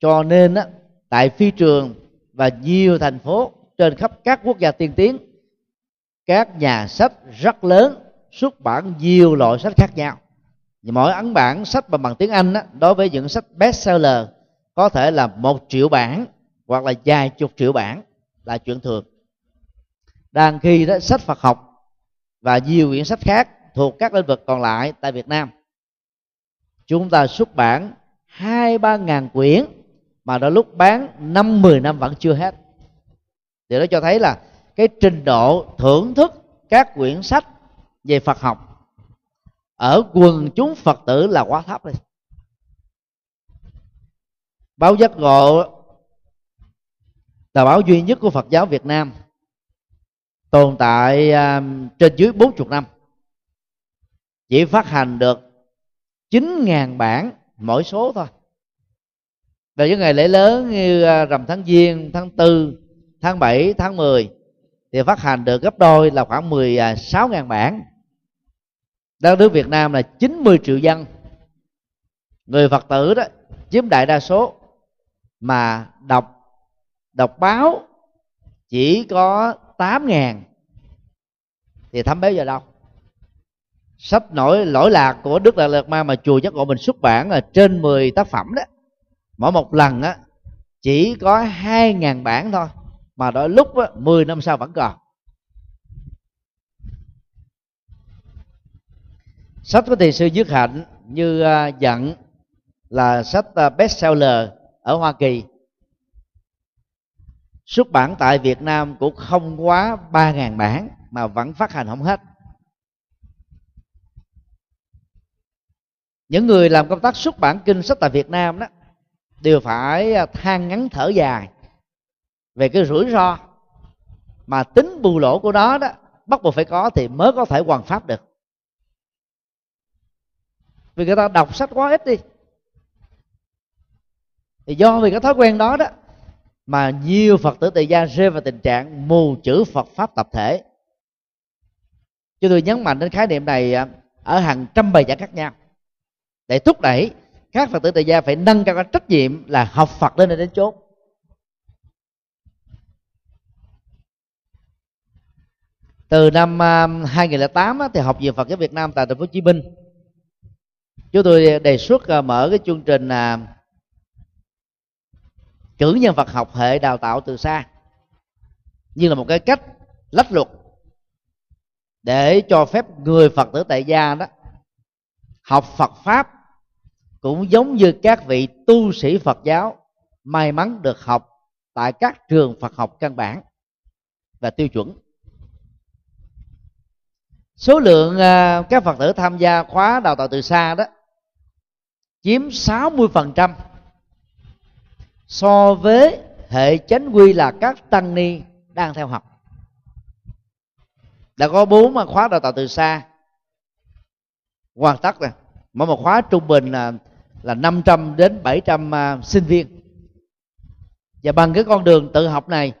Cho nên á, tại phi trường và nhiều thành phố trên khắp các quốc gia tiên tiến các nhà sách rất lớn xuất bản nhiều loại sách khác nhau. Mỗi ấn bản sách bằng bằng tiếng Anh á, đối với những sách bestseller có thể là một triệu bản hoặc là vài chục triệu bản là chuyện thường. Đang khi đó, sách Phật học và nhiều quyển sách khác thuộc các lĩnh vực còn lại tại Việt Nam, chúng ta xuất bản hai ba ngàn quyển mà đã lúc bán năm mười năm vẫn chưa hết. Thì đó cho thấy là cái trình độ thưởng thức các quyển sách về Phật học ở quần chúng Phật tử là quá thấp đi. Báo giác ngộ tờ báo duy nhất của Phật giáo Việt Nam tồn tại uh, trên dưới 40 năm. Chỉ phát hành được 9.000 bản mỗi số thôi. Về những ngày lễ lớn như à, rằm tháng giêng tháng tư tháng 7 tháng 10 thì phát hành được gấp đôi là khoảng 16.000 à, bản. Đất nước Việt Nam là 90 triệu dân. Người Phật tử đó chiếm đại đa số mà đọc đọc báo chỉ có 8 ngàn. Thì thấm béo vào đâu? Sách nổi lỗi lạc của Đức Đạt Lạt Ma mà chùa giác ngộ mình xuất bản là trên 10 tác phẩm đó. Mỗi một lần á chỉ có hai ngàn bản thôi mà đôi lúc á, 10 năm sau vẫn còn. Sách của thiền sư Dứt Hạnh như uh, dặn là sách uh, bestseller ở Hoa Kỳ xuất bản tại Việt Nam cũng không quá ba ngàn bản mà vẫn phát hành không hết. Những người làm công tác xuất bản kinh sách tại Việt Nam đó, đều phải à, than ngắn thở dài về cái rủi ro mà tính bù lỗ của nó đó, bắt buộc phải có thì mới có thể hoàn pháp được. Vì người ta đọc sách quá ít đi. Thì do vì cái thói quen đó đó mà nhiều phật tử tại gia rơi vào tình trạng mù chữ phật pháp tập thể. Cho tôi nhấn mạnh đến khái niệm này à, ở hàng trăm bài giảng khác nhau. Để thúc đẩy, các phật tử tại gia phải nâng cao cái trách nhiệm là học phật lên đến chốt từ năm à, 2008 thì học viện Phật giáo Việt Nam tại thành phố Hồ Chí Minh. Chúng tôi đề xuất à, mở cái chương trình cử nhân Phật học hệ đào tạo từ xa, như là một cái cách lách luật để cho phép người Phật tử tại gia đó học Phật pháp cũng giống như các vị tu sĩ phật giáo may mắn được học tại các trường phật học căn bản và tiêu chuẩn. Số lượng à, các phật tử tham gia khóa đào tạo từ xa đó chiếm 60% so với hệ chánh quy là các tăng ni đang theo học. Đã có bốn khóa đào tạo từ xa. Hoàn tất rồi. Mỗi một khóa trung bình là là 500 đến 700 uh, à, sinh viên. Và bằng cái con đường tự học này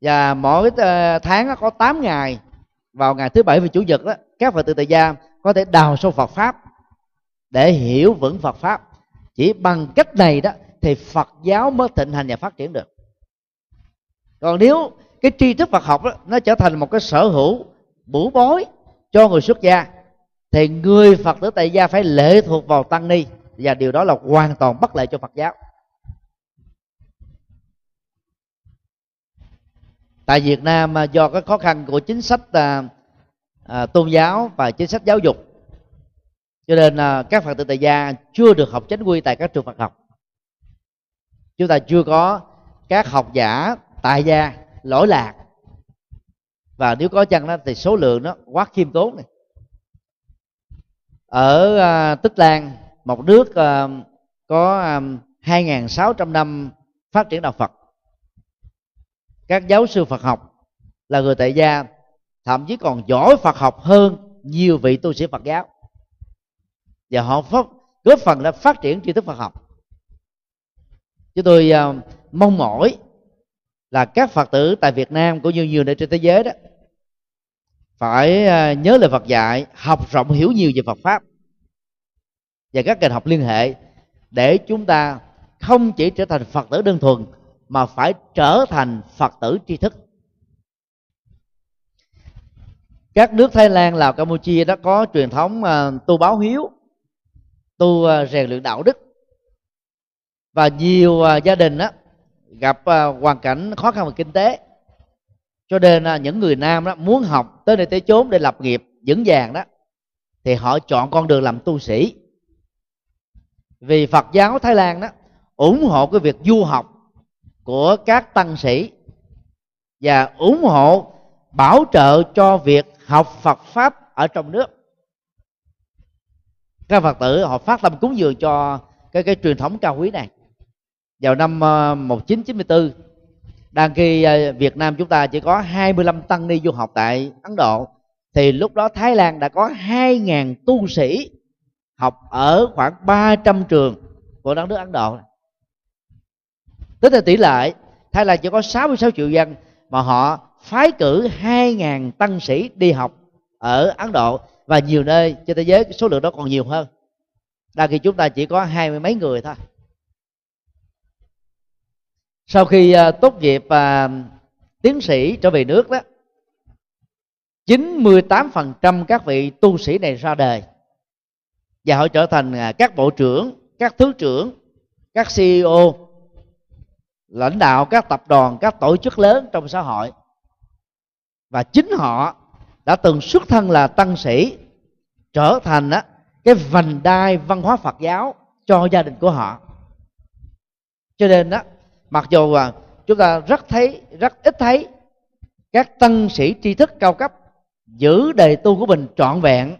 và mỗi uh, tháng có 8 ngày vào ngày thứ bảy và chủ nhật đó các phật tử tại gia có thể đào sâu Phật pháp để hiểu vững Phật pháp. Chỉ bằng cách này đó thì Phật giáo mới thịnh hành và phát triển được. Còn nếu cái tri thức Phật học đó, nó trở thành một cái sở hữu bủ bối cho người xuất gia thì người Phật tử tại gia phải lệ thuộc vào tăng ni và điều đó là hoàn toàn bất lợi cho Phật giáo. Tại Việt Nam à, do cái khó khăn của chính sách à, à, tôn giáo và chính sách giáo dục cho nên à, các phật tử tại gia chưa được học chánh quy tại các trường Phật học chúng ta chưa có các học giả tại gia lỗi lạc. Và nếu có chăng đó thì số lượng nó quá khiêm tốn này. Ở uh, tích lan một nước uh, có à, um, 2.600 năm phát triển đạo Phật. Các giáo sư Phật học là người tại gia thậm chí còn giỏi Phật học hơn nhiều vị tu sĩ Phật giáo. Và họ góp phần đã phát triển tri thức Phật học chúng tôi uh, mong mỏi là các Phật tử tại Việt Nam cũng như nhiều nơi trên thế giới đó phải uh, nhớ lời Phật dạy học rộng hiểu nhiều về Phật pháp và các ngành học liên hệ để chúng ta không chỉ trở thành Phật tử đơn thuần mà phải trở thành Phật tử tri thức. Các nước Thái Lan Lào Campuchia đã có truyền thống uh, tu báo hiếu tu uh, rèn luyện đạo đức và nhiều à, gia đình đó gặp à, hoàn cảnh khó khăn về kinh tế. Cho nên à, những người nam đó muốn học tới nơi tới chốn để lập nghiệp vững vàng đó, thì họ chọn con đường làm tu sĩ. Vì Phật giáo Thái Lan đó ủng hộ cái việc du học của các tăng sĩ và ủng hộ bảo trợ cho việc học Phật pháp ở trong nước. Các Phật tử họ phát tâm cúng dường cho cái cái truyền thống cao quý này vào năm ờ, 1994 đang khi ờ, Việt Nam chúng ta chỉ có 25 tăng ni du học tại Ấn Độ, thì lúc đó Thái Lan đã có 2.000 tu sĩ học ở khoảng 300 trường của đất nước Ấn Độ. Tính theo tỷ lệ, Thái Lan chỉ có 66 triệu dân mà họ phái cử 2.000 tăng sĩ đi học ở Ấn Độ và nhiều nơi trên thế giới số lượng đó còn nhiều hơn. Đang khi chúng ta chỉ có hai mươi mấy người thôi sau khi uh, tốt nghiệp uh, tiến sĩ trở về nước đó 98% các vị tu sĩ này ra đời. Và họ trở thành à, các bộ trưởng các thứ trưởng các CEO lãnh đạo các tập đoàn các tổ chức lớn trong xã hội. Và chính họ đã từng xuất thân là tăng sĩ trở thành á, cái vành đai văn hóa Phật giáo cho gia đình của họ. Cho nên đó mặc dù là chúng ta rất thấy, rất ít thấy các tân sĩ tri thức cao cấp giữ đề tu của mình trọn vẹn,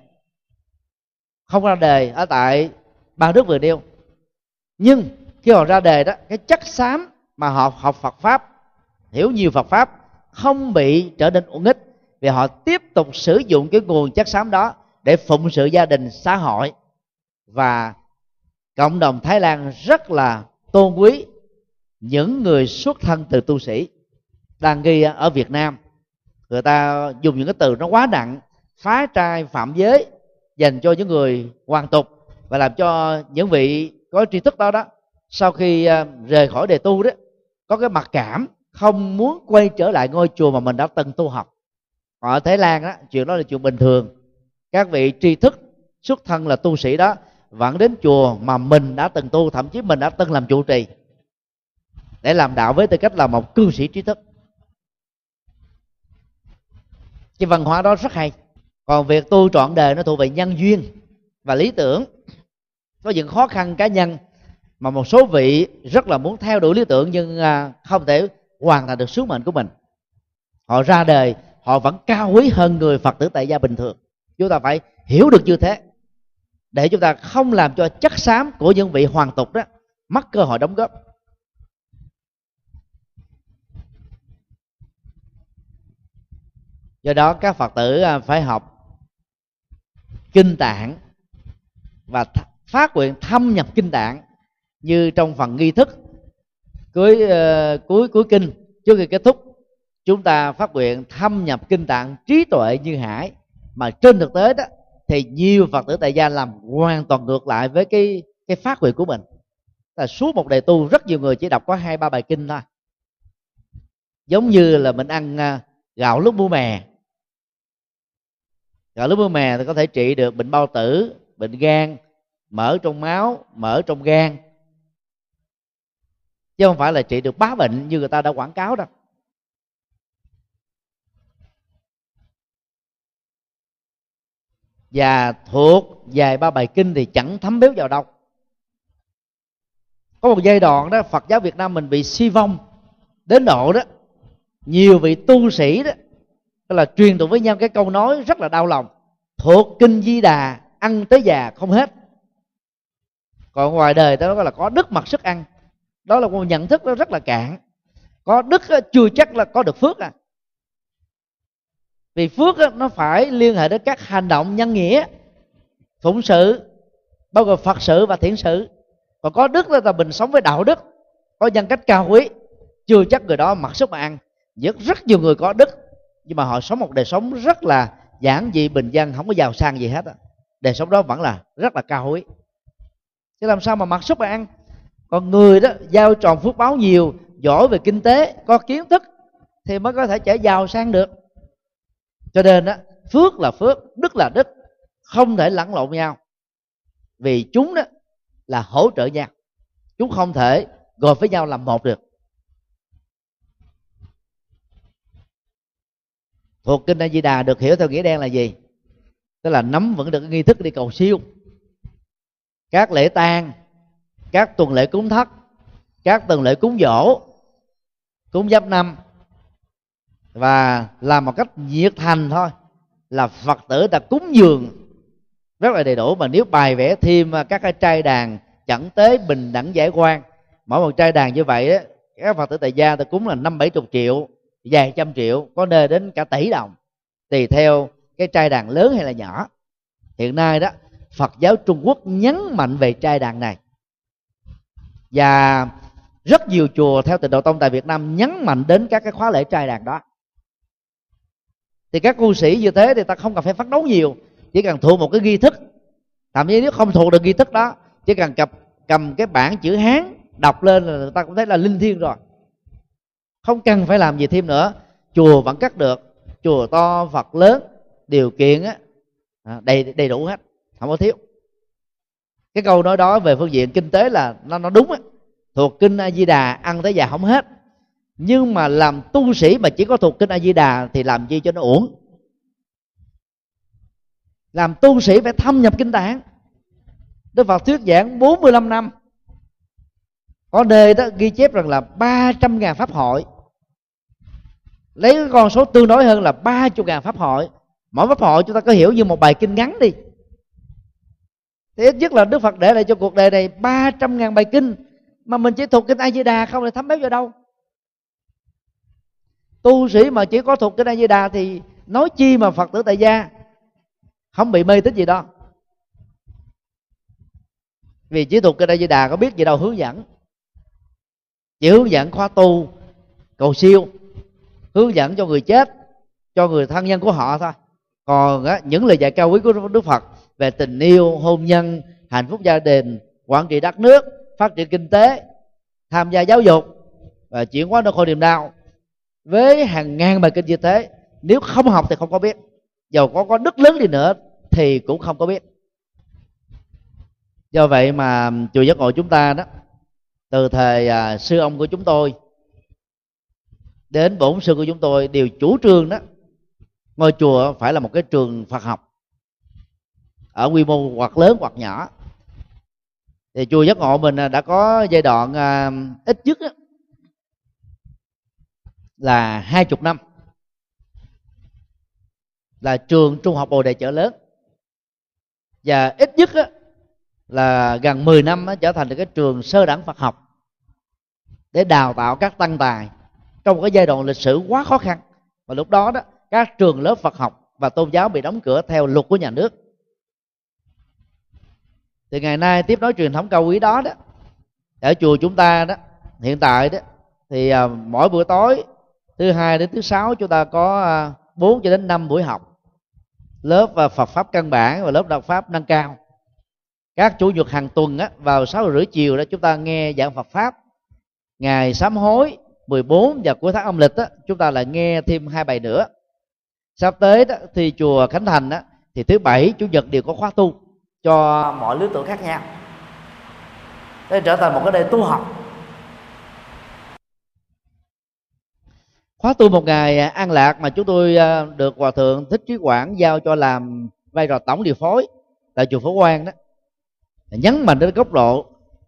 không ra đề ở tại ba nước vừa nêu. Nhưng khi họ ra đề đó, cái chất xám mà họ học Phật pháp, hiểu nhiều Phật pháp, không bị trở nên uổng ích vì họ tiếp tục sử dụng cái nguồn chất xám đó để phụng sự gia đình, xã hội. Và cộng đồng Thái Lan rất là tôn quý những người xuất thân từ tu sĩ đang ghi ở Việt Nam, người ta dùng những cái từ nó quá nặng, phá trai phạm giới, dành cho những người hoàn tục và làm cho những vị có tri thức đó đó, sau khi ờ, rời khỏi đề tu đó, có cái mặc cảm không muốn quay trở lại ngôi chùa mà mình đã từng tu học. Ở thái lan đó chuyện đó là chuyện bình thường. Các vị tri thức xuất thân là tu sĩ đó vẫn đến chùa mà mình đã từng tu, thậm chí mình đã từng làm trụ trì để làm đạo với tư cách là một cư sĩ trí thức. Cái văn hóa đó rất hay. Còn việc tu trọn đời nó thuộc về nhân duyên và lý tưởng. Có những khó khăn cá nhân mà một số vị rất là muốn theo đuổi lý tưởng nhưng à, không thể hoàn thành được sứ mệnh của mình. Họ ra đời, họ vẫn cao quý hơn người phật tử tại gia bình thường. Chúng ta phải hiểu được như thế. Để chúng ta không làm cho chất xám của những vị hoàng tục đó, mất cơ hội đóng góp. Do đó các phật tử à, phải học kinh tạng và phát nguyện thâm nhập kinh tạng như trong phần nghi thức cuối uh, cuối cuối kinh trước khi kết thúc. Chúng ta phát nguyện thâm nhập kinh tạng trí tuệ như hải. Mà trên thực tế đó thì nhiều phật tử tại gia làm hoàn toàn ngược lại với cái cái phát nguyện của mình. Là suốt một đề tu rất nhiều người chỉ đọc có hai ba bài kinh thôi. Giống như là mình ăn à, gạo lúc mua mè gạo lúc mua mè thì có thể trị được bệnh bao tử, bệnh gan, mỡ trong máu, mỡ trong gan. Chứ không phải là trị được bá bệnh như người ta đã quảng cáo đâu. Và thuộc vài ba bài kinh thì chẳng thấm béo vào đâu. Có một giai đoạn đó, phật giáo việt nam mình bị suy vong, đến độ đó, nhiều vị tu sĩ đó tức là truyền tụng với nhau cái câu nói rất là đau lòng. Thuộc kinh di đà, ăn tới già không hết. Còn ngoài đời ta nói là có đức mặc sức ăn. Đó là một nhận thức nó rất là cạn. Có đức chưa chắc là có được phước à. Vì phước nó phải liên hệ đến các hành động nhân nghĩa, phụng sự, bao gồm phật sự và thiện sự. Còn có đức là mình sống với đạo đức, có nhân cách cao quý, chưa chắc người đó mặc sức mà ăn. Rất rất nhiều người có đức nhưng mà họ sống một đời sống rất là giản dị, bình dân, không có giàu sang gì hết á. Đời sống đó vẫn là rất là cao quý chứ làm sao mà mặc sức mà ăn? Còn người đó, giao tròn phước báo nhiều, giỏi về kinh tế, có kiến thức, thì mới có thể trở giàu sang được. Cho nên đó phước là phước, đức là đức, không thể lẫn lộn nhau. Vì chúng đó là hỗ trợ nhau. Chúng không thể gộp với nhau làm một được. Thuộc kinh a di đà được hiểu theo nghĩa đen là gì? Tức là nắm vẫn được cái nghi thức đi cầu siêu. Các lễ tang, các tuần lễ cúng thất, các tuần lễ cúng dỗ, cúng giáp năm. Và làm một cách nhiệt thành thôi, là phật tử ta cúng dường rất là đầy đủ. Mà nếu bài vẽ thêm à, các cái trai đàn chẳng tế bình đẳng giải quan, mỗi một trai đàn như vậy á, các phật tử tại gia ta cúng là năm bảy chục triệu vài trăm triệu, có nơi đến cả tỷ đồng, tùy theo cái trai đàn lớn hay là nhỏ. Hiện nay đó, phật giáo trung quốc nhấn mạnh về trai đàn này. Và rất nhiều chùa theo tịnh độ tông tại việt nam nhấn mạnh đến các cái khóa lễ trai đàn đó. Thì các cư sĩ như thế thì ta không cần phải phát đấu nhiều, chỉ cần thuộc một cái nghi thức. Thậm chí nếu không thuộc được nghi thức đó, chỉ cần cầm cầm cái bảng chữ hán đọc lên là người ta cũng thấy là linh thiêng rồi không cần phải làm gì thêm nữa. Chùa vẫn cắt được. Chùa to phật lớn, điều kiện á à, đầy đầy đủ hết. Không có thiếu. Cái câu nói đó về phương diện kinh tế là nó nó đúng á. Thuộc kinh a di đà ăn tới già không hết. Nhưng mà làm tu sĩ mà chỉ có thuộc kinh a di đà thì làm gì cho nó uổng? Làm tu sĩ phải thâm nhập kinh tạng. Đức Phật thuyết giảng 45 năm có nơi đó, ghi chép rằng là 300 ngàn pháp hội. Lấy cái con số tương đối hơn là 30 ngàn pháp hội. Mỗi pháp hội chúng ta có hiểu như một bài kinh ngắn đi. Thì ít nhất là Đức Phật để lại cho cuộc đời này 300 ngàn bài kinh. Mà mình chỉ thuộc kinh A Di Đà không thì thấm béo vào đâu. Tu sĩ mà chỉ có thuộc kinh A Di Đà thì nói chi mà Phật tử tại gia? Không bị mê tín gì đó. Vì chỉ thuộc kinh A Di Đà có biết gì đâu, hướng dẫn chỉ hướng dẫn khóa tu cầu siêu hướng dẫn cho người chết cho người thân nhân của họ thôi. Còn á, những lời dạy cao quý của đức phật về tình yêu hôn nhân hạnh phúc gia đình quản trị đất nước phát triển kinh tế tham gia giáo dục và chuyển hóa nỗi khổ niềm đau với hàng ngàn bài kinh như thế nếu không học thì không có biết. Dầu có có đức lớn đi nữa thì cũng không có biết. Do vậy mà chùa giác ngộ chúng ta đó từ thời à, sư ông của chúng tôi đến bổn sư của chúng tôi đều chủ trương đó ngôi chùa phải là một cái trường Phật học. Ở quy mô hoặc lớn hoặc nhỏ. Thì chùa giác ngộ mình à, đã có giai đoạn à, ít nhất là hai chục năm. Là trường trung học bồ đề chợ lớn. Và ít nhất là gần 10 năm trở thành được cái trường sơ đẳng Phật học để đào tạo các tăng tài trong một cái giai đoạn lịch sử quá khó khăn. Và lúc đó đó các trường lớp Phật học và tôn giáo bị đóng cửa theo luật của nhà nước. Thì ngày nay tiếp nối truyền thống cao quý đó đó ở chùa chúng ta đó hiện tại đó thì à, mỗi buổi tối thứ hai đến thứ sáu chúng ta có à, 4 cho đến 5 buổi học. Lớp và Phật pháp căn bản và lớp đạo pháp nâng cao các chủ nhật hàng tuần á, vào sáu rưỡi chiều đó chúng ta nghe giảng Phật pháp. Ngày sám hối 14 và cuối tháng âm lịch á, chúng ta lại nghe thêm hai bài nữa. Sắp tới đó, thì chùa Khánh Thành á, thì thứ bảy chủ nhật đều có khóa tu cho mọi lứa tuổi khác nhau. Để trở thành một cái nơi tu học. Khóa tu một ngày an lạc mà chúng tôi ờ, được hòa thượng thích trí quảng giao cho làm vai trò tổng điều phối tại chùa phổ quang đó nhấn mạnh đến góc độ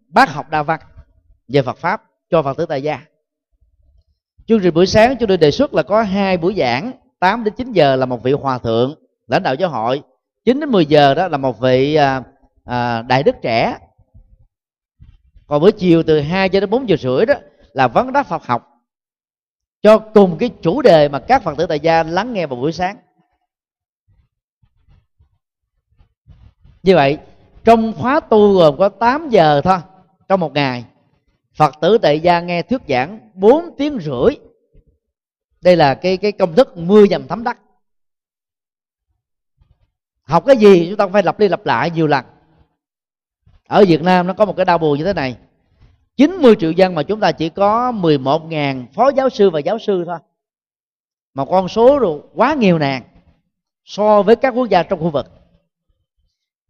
bác học đa văn về Phật pháp cho Phật tử tại gia. Chương trình buổi sáng chúng tôi đề xuất là có hai buổi giảng 8 đến 9 giờ là một vị hòa thượng lãnh đạo giáo hội 9 đến 10 giờ đó là một vị à, à, đại đức trẻ. Còn buổi chiều từ 2 cho đến 4 giờ rưỡi đó là vấn đáp Phật học cho cùng cái chủ đề mà các Phật tử tại gia lắng nghe vào buổi sáng. Như vậy trong khóa tu gồm có 8 giờ thôi, trong một ngày. Phật tử tại gia nghe thuyết giảng 4 tiếng rưỡi. Đây là cái cái công thức mưa dầm thấm đất học cái gì chúng ta phải lặp đi lặp lại nhiều lần. Ở Việt Nam nó có một cái đau buồn như thế này. 90 triệu dân mà chúng ta chỉ có 11.000 phó giáo sư và giáo sư thôi. Mà con số rồi quá nhiều nàng so với các quốc gia trong khu vực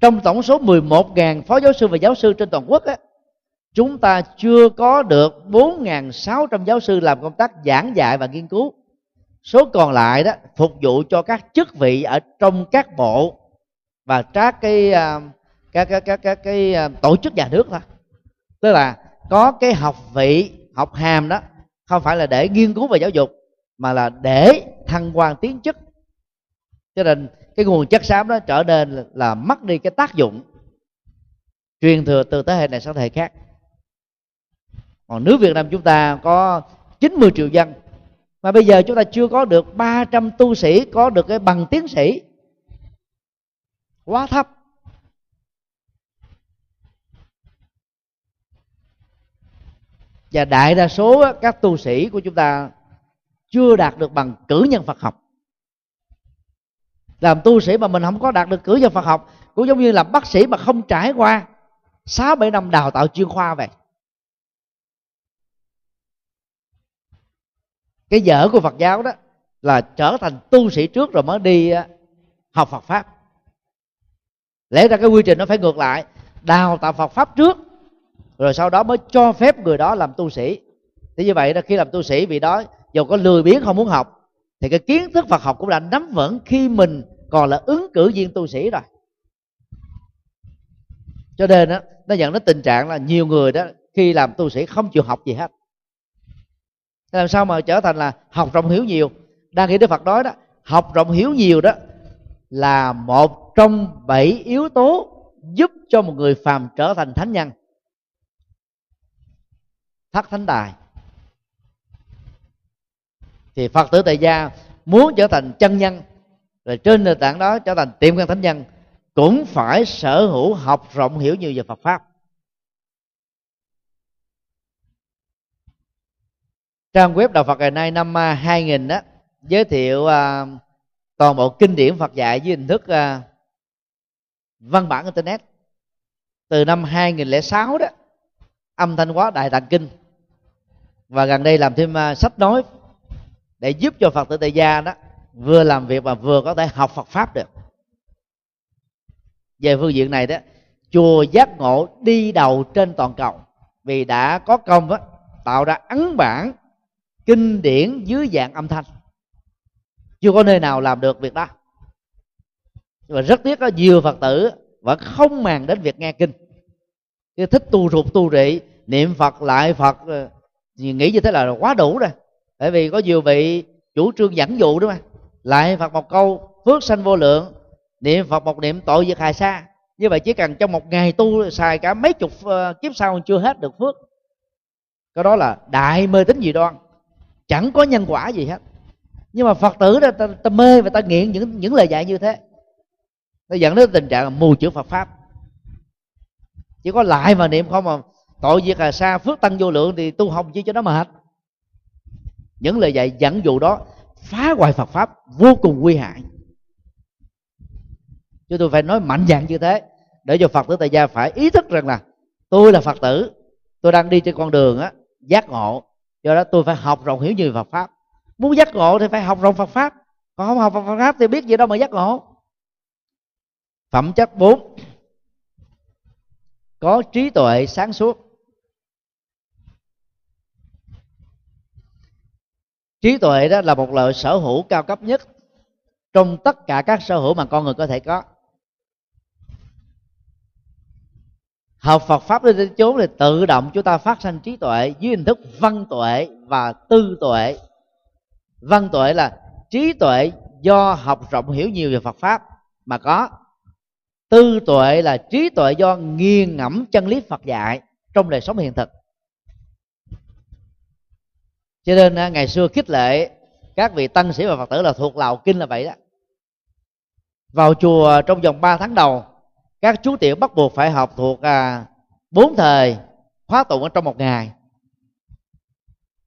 trong tổng số 11.000 phó giáo sư và giáo sư trên toàn quốc á, chúng ta chưa có được 4.600 giáo sư làm công tác giảng dạy và nghiên cứu. Số còn lại đó phục vụ cho các chức vị ở trong các bộ và các cái à, các các các các cái à, tổ chức nhà nước thôi. Tức là có cái học vị học hàm đó không phải là để nghiên cứu về giáo dục mà là để thăng quan tiến chức. Cho nên cái nguồn chất xám đó trở nên là mất đi cái tác dụng truyền thừa từ thế hệ này sang thế hệ khác. Còn nước Việt Nam chúng ta có 90 triệu dân, mà bây giờ chúng ta chưa có được 300 tu sĩ, có được cái bằng tiến sĩ, quá thấp. Và đại đa số các tu sĩ của chúng ta chưa đạt được bằng cử nhân Phật học làm tu sĩ mà mình không có đạt được cử nhân Phật học, cũng giống như là bác sĩ mà không trải qua sáu bảy năm đào tạo chuyên khoa vậy. Cái dở của Phật giáo đó là trở thành tu sĩ trước rồi mới đi học Phật pháp. Lẽ ra cái quy trình nó phải ngược lại, đào tạo Phật pháp trước, rồi sau đó mới cho phép người đó làm tu sĩ. Thế như vậy đó, khi làm tu sĩ vì đó, dù có lười biếng, không muốn học, thì cái kiến thức Phật học cũng đã nắm vững khi mình còn là ứng cử viên tu sĩ rồi. Cho nên đó, nó dẫn đến tình trạng là nhiều người đó khi làm tu sĩ không chịu học gì hết. Làm sao mà trở thành là học rộng hiểu nhiều? Đang khi đức phật nói đó học rộng hiểu nhiều đó là một trong bảy yếu tố giúp cho một người phàm trở thành thánh nhân. Thất thánh tài. Thì phật tử tại gia muốn trở thành chân nhân rồi trên nền tảng đó trở thành tiệm căn thánh nhân cũng phải sở hữu học rộng hiểu nhiều về Phật pháp. Trang web đạo Phật ngày nay năm à, 2000 đó giới thiệu uh, toàn bộ kinh điển Phật dạy dưới hình thức uh, văn bản internet. Từ năm 2006 đó âm thanh hóa đại tạng kinh. Và gần đây làm thêm uh, sách nói để giúp cho Phật tử tại gia đó vừa làm việc mà vừa có thể học Phật pháp được. Về phương diện này đó chùa giác ngộ đi đầu trên toàn cầu vì đã có công đó, tạo ra ấn bản kinh điển dưới dạng âm thanh. Chưa có nơi nào làm được việc đó. Nhưng mà rất tiếc có nhiều phật tử vẫn không màng đến việc nghe kinh. Cái thích tu rụt tu rị niệm phật lại phật ờ, thì nghĩ như thế là quá đủ rồi. Bởi vì có nhiều vị chủ trương dẫn dụ đúng không lại phật một câu phước sanh vô lượng niệm phật một niệm tội diệt hài xa. Như vậy chỉ cần trong một ngày tu xài cả mấy chục ờ, kiếp sau chưa hết được phước. Cái đó là đại mê tín dị đoan. Chẳng có nhân quả gì hết. Nhưng mà phật tử đó ta, ta mê và ta nghiện những những lời dạy như thế. Nó dẫn đến tình trạng mù chữ phật pháp. Chỉ có lại mà niệm không mà tội diệt là xa phước tăng vô lượng thì tu học chi cho nó mệt. Những lời dạy dẫn dụ đó phá hoại phật pháp vô cùng nguy hại. Chúng tôi phải nói mạnh dạn như thế, để cho phật tử tại gia phải ý thức rằng là tôi là phật tử, tôi đang đi trên con đường á, giác ngộ. Do đó tôi phải học rộng hiểu nhiều phật pháp. Muốn giác ngộ thì phải học rộng phật pháp. Còn không học phật pháp thì biết gì đâu mà giác ngộ. Phẩm chất bốn. Có trí tuệ sáng suốt. Trí tuệ đó là một loại sở hữu cao cấp nhất trong tất cả các sở hữu mà con người có thể có. Học Phật pháp đến chốn thì tự động chúng ta phát sinh trí tuệ dưới hình thức văn tuệ và tư tuệ. Văn tuệ là trí tuệ do học rộng hiểu nhiều về Phật pháp mà có. Tư tuệ là trí tuệ do nghiền ngẫm chân lý Phật dạy trong đời sống hiện thực cho nên à, ngày xưa khích lệ các vị tăng sĩ và phật tử là thuộc lào kinh là vậy đó. Vào chùa trong vòng 3 tháng đầu các chú tiểu bắt buộc phải học thuộc à, bốn thời khóa tụng ở trong một ngày.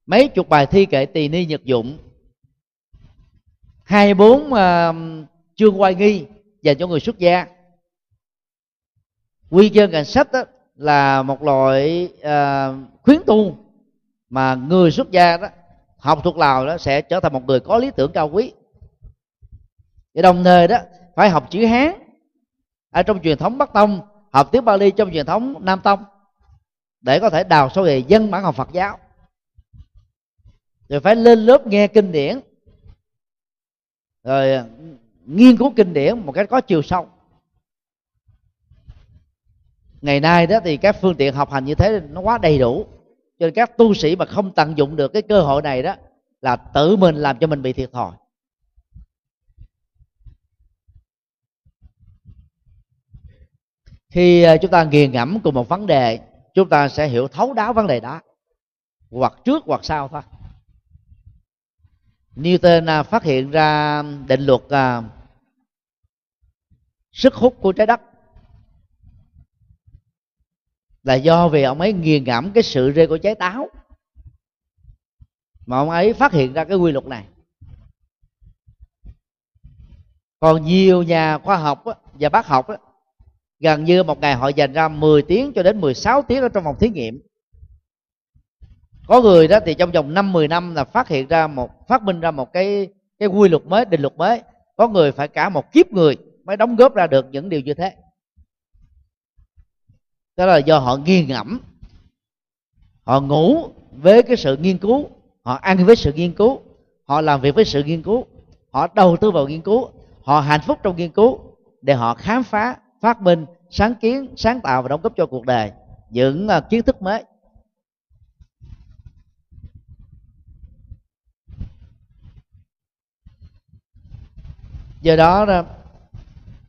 Mấy chục bài thi kệ tỳ ni nhật dụng hai bốn uh, chương quay nghi dành cho người xuất gia. Quy chương cảnh sách đó là một loại uh, khuyến tu mà người xuất gia đó, học thuộc lào đó sẽ trở thành một người có lý tưởng cao quý. Để đồng thời đó, phải học chữ hán ở trong truyền thống bắc tông, học tiếng bali trong truyền thống nam tông, để có thể đào sâu về dân bản học phật giáo. Rồi phải lên lớp nghe kinh điển, rồi ừ, nghiên cứu kinh điển một cách có chiều sâu. Ngày nay đó thì các phương tiện học hành như thế nó quá đầy đủ cho nên các tu sĩ mà không tận dụng được cái cơ hội này đó, là tự mình làm cho mình bị thiệt thòi. Khi ờ, chúng ta nghiền ngẫm cùng một vấn đề, chúng ta sẽ hiểu thấu đáo vấn đề đó, hoặc trước hoặc sau thôi. Newton ờ, phát hiện ra định luật ờ, sức hút của trái đất là do vì ông ấy nghiền ngẫm cái sự rê của trái táo mà ông ấy phát hiện ra cái quy luật này. Còn nhiều nhà khoa học và bác học gần như một ngày họ dành ra 10 tiếng cho đến 16 tiếng ở trong phòng thí nghiệm. Có người đó thì trong vòng năm 10 năm là phát hiện ra một, phát minh ra một cái cái quy luật mới, định luật mới. Có người phải cả một kiếp người mới đóng góp ra được những điều như thế đó là do họ nghiền ngẫm. Họ ngủ với cái sự nghiên cứu, họ ăn với sự nghiên cứu, họ làm việc với sự nghiên cứu, họ đầu tư vào nghiên cứu, họ hạnh phúc trong nghiên cứu để họ khám phá, phát minh, sáng kiến, sáng tạo và đóng góp cho cuộc đời những à, kiến thức mới. Do đó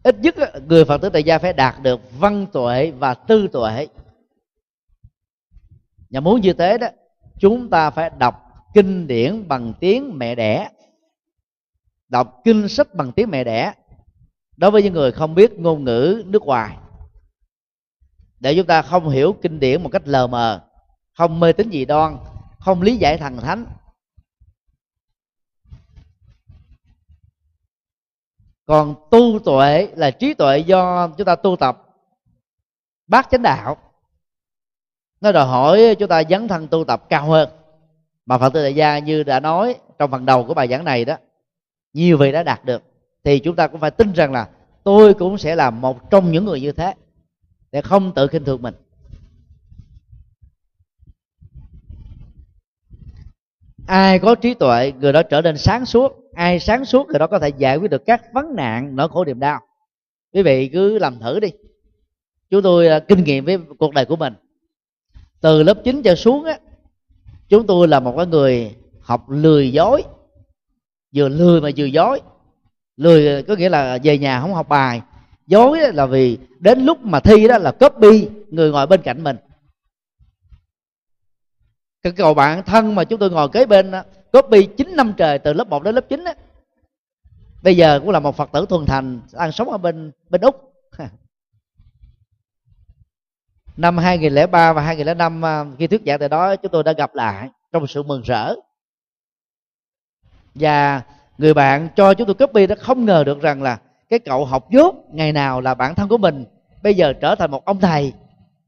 ít nhất người phật tử tại gia phải đạt được văn tuệ và tư tuệ. Và muốn như thế đó, chúng ta phải đọc kinh điển bằng tiếng mẹ đẻ. Đọc kinh sách bằng tiếng mẹ đẻ. Đối với những người không biết ngôn ngữ nước ngoài. Để chúng ta không hiểu kinh điển một cách lờ mờ, không mê tín dị đoan, không lý giải thần thánh còn tu tuệ là trí tuệ do chúng ta tu tập. Bát chánh đạo nó đòi hỏi chúng ta dấn thân tu tập cao hơn. Mà phật tử đại gia như đã nói trong phần đầu của bài giảng này đó, nhiều vị đã đạt được, thì chúng ta cũng phải tin rằng là tôi cũng sẽ là một trong những người như thế để không tự khinh thường mình. Ai có trí tuệ, người đó trở nên sáng suốt. Ai sáng suốt, người đó có thể giải quyết được các vấn nạn, nỗi khổ niềm đau. Quý vị cứ làm thử đi. Chúng tôi à, kinh nghiệm với cuộc đời của mình. Từ lớp 9 trở xuống á, chúng tôi là một cái người học lười dối. Vừa lười mà vừa dối. Lười có nghĩa là về nhà không học bài. Dối là vì đến lúc mà thi đó là copy người ngồi bên cạnh mình cái cậu bạn thân mà chúng tôi ngồi kế bên đó, copy 9 năm trời từ lớp 1 đến lớp 9 á. Bây giờ cũng là một phật tử thuần thành đang sống ở bên bên úc. Năm 2003 và 2005 khi thuyết giảng tại đó chúng tôi đã gặp lại trong sự mừng rỡ. Và người bạn cho chúng tôi copy đó không ngờ được rằng là cái cậu học dốt ngày nào là bản thân của mình. Bây giờ trở thành một ông thầy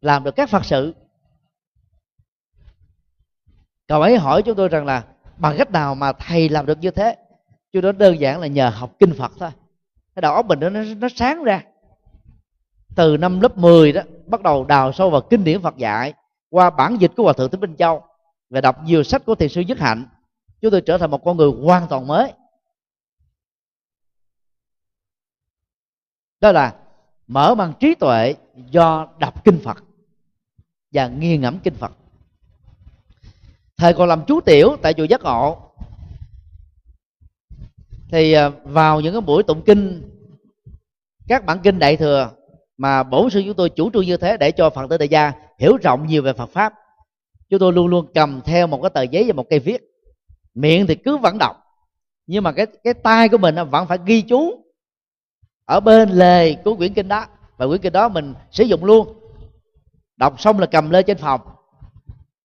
làm được các phật sự cậu ấy hỏi chúng tôi rằng là bằng cách nào mà thầy làm được như thế? Chứ đó đơn giản là nhờ học kinh phật thôi. Cái đầu óc mình nó nó sáng ra. Từ năm lớp 10 đó, bắt đầu đào sâu vào kinh điển Phật dạy, qua bản dịch của hòa thượng Thích Minh Châu, và đọc nhiều sách của thiền sư nhất Hạnh, chúng tôi trở thành một con người hoàn toàn mới. Đó là mở mang trí tuệ do đọc kinh Phật và nghiền ngẫm kinh Phật thời còn làm chú tiểu tại chùa giác ngộ. Thì à, vào những cái buổi tụng kinh, các bản kinh đại thừa mà bổn sư chúng tôi chủ trương như thế để cho phật tử đại gia hiểu rộng nhiều về phật pháp, chúng tôi luôn luôn cầm theo một cái tờ giấy và một cây viết. Miệng thì cứ vẫn đọc, nhưng mà cái cái tay của mình vẫn phải ghi chú ở bên lề của quyển kinh đó. Và quyển kinh đó mình sử dụng luôn. Đọc xong là cầm lên trên phòng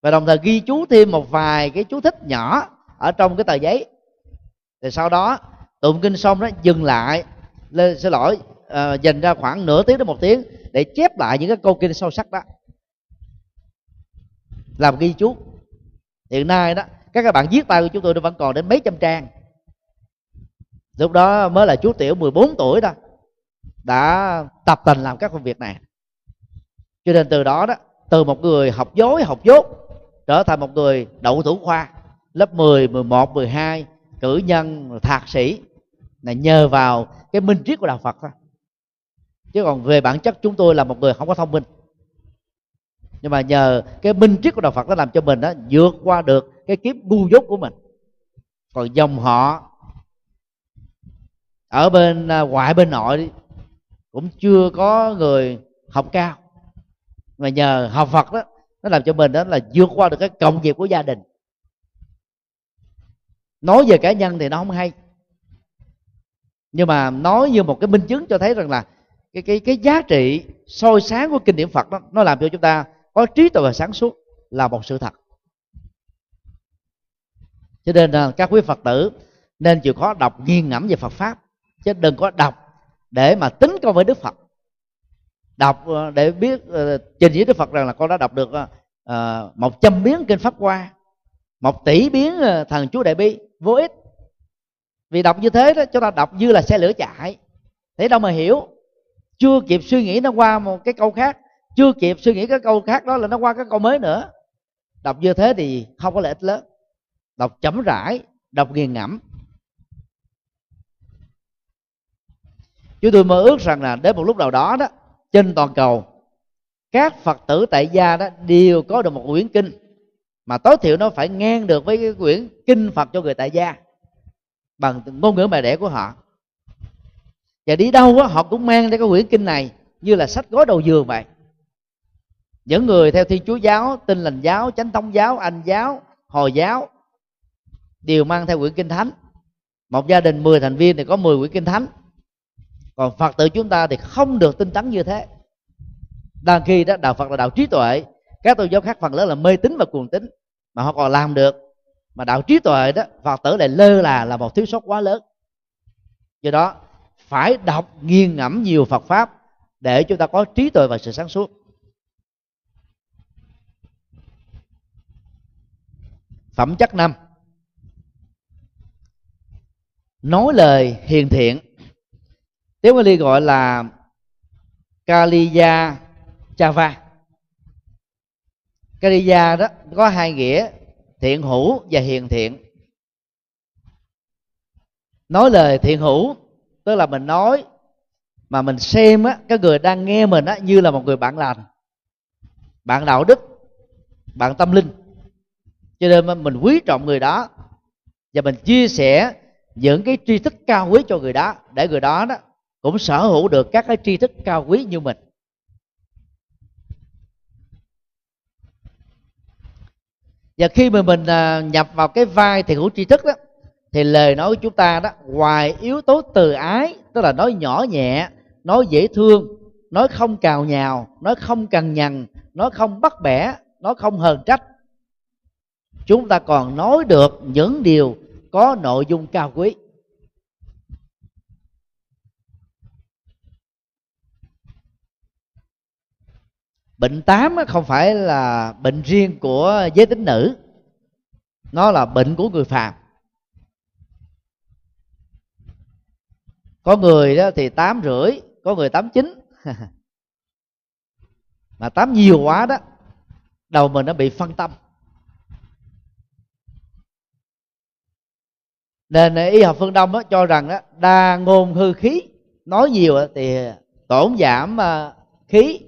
và đồng thời ghi chú thêm một vài cái chú thích nhỏ ở trong cái tờ giấy. Thì sau đó tụng kinh xong đó dừng lại lên xin lỗi uh, dành ra khoảng nửa tiếng đến một tiếng để chép lại những cái câu kinh sâu sắc đó. Làm ghi chú. Hiện nay đó các các bạn viết tay của chúng tôi nó vẫn còn đến mấy trăm trang. Lúc đó mới là chú tiểu 14 tuổi đó đã tập tành làm các công việc này. Cho nên từ đó đó từ một người học dối học dốt trở thành một người đậu thủ khoa lớp 10, 11, 12 cử nhân thạc sĩ là nhờ vào cái minh triết của đạo Phật thôi. Chứ còn về bản chất chúng tôi là một người không có thông minh. Nhưng mà nhờ cái minh triết của đạo Phật nó làm cho mình đó vượt qua được cái kiếp ngu dốt của mình. Còn dòng họ ở bên à, ngoại bên nội cũng chưa có người học cao. Mà nhờ học Phật đó nó làm cho mình đó là vượt qua được cái công việc của gia đình. Nói về cá nhân thì nó không hay. Nhưng mà nói như một cái minh chứng cho thấy rằng là cái cái cái giá trị soi sáng của kinh điển Phật đó, nó làm cho chúng ta có trí tuệ và sáng suốt là một sự thật. Cho nên là các quý Phật tử nên chịu khó đọc nghiêng ngẫm về Phật pháp, chứ đừng có đọc để mà tính công với Đức Phật đọc ờ, để biết ờ, trình với Đức Phật rằng là con đã đọc được ờ, một trăm biến kinh pháp qua một tỷ biến thần chú đại bi, vô ích. Vì đọc như thế đó chúng ta đọc như là xe lửa chạy. Thế đâu mà hiểu? Chưa kịp suy nghĩ nó qua một cái câu khác, chưa kịp suy nghĩ cái câu khác đó là nó qua cái câu mới nữa. Đọc như thế thì không có lợi ích lớn. Đọc chấm rãi, đọc nghiền ngẫm. Chúng tôi mơ ước rằng là đến một lúc nào đó đó trên toàn cầu các phật tử tại gia đó đều có được một quyển kinh mà tối thiểu nó phải ngang được với cái quyển kinh phật cho người tại gia bằng ngôn ngữ mẹ đẻ của họ. Và đi đâu đó, họ cũng mang ra cái quyển kinh này như là sách gói đầu giường vậy. Những người theo thiên chúa giáo tin lành giáo chánh tông giáo anh giáo hồi giáo đều mang theo quyển kinh thánh. Một gia đình 10 thành viên thì có 10 quyển kinh thánh còn phật tử chúng ta thì không được tinh tấn như thế. Đang khi đó, đạo phật là đạo trí tuệ. Các tôn giáo khác phần lớn là mê tín và cuồng tín, mà họ còn làm được. Mà đạo trí tuệ đó, phật tử lại lơ là là một thiếu sót quá lớn. Do đó, phải đọc nghiền ngẫm nhiều Phật pháp để chúng ta có trí tuệ và sự sáng suốt. Phẩm chất năm. Nói lời hiền thiện tiếng Bali gọi là Kaliya Chava. Kaliya đó có hai nghĩa thiện hữu và hiền thiện. Nói lời thiện hữu, tức là mình nói mà mình xem á, cái người đang nghe mình á, như là một người bạn lành, bạn đạo đức, bạn tâm linh. Cho nên mình quý trọng người đó và mình chia sẻ những cái tri thức cao quý cho người đó, để người đó đó cũng sở hữu được các cái tri thức cao quý như mình. Và khi mà mình à, nhập vào cái vai thì hữu tri thức đó, thì lời nói của chúng ta đó, ngoài yếu tố từ ái, tức là nói nhỏ nhẹ, nói dễ thương, nói không cào nhào, nói không cằn nhằn, nói không bắt bẻ, nói không hờn trách, chúng ta còn nói được những điều có nội dung cao quý. Bệnh tám không phải là bệnh riêng của giới tính nữ. Nó là bệnh của người phàm. Có người đó thì tám rưỡi có người tám chín. Mà tám nhiều quá đó đầu mình nó bị phân tâm. Nên y học phương đông đó, cho rằng đó, đa ngôn hư khí nói nhiều thì tổn giảm à, khí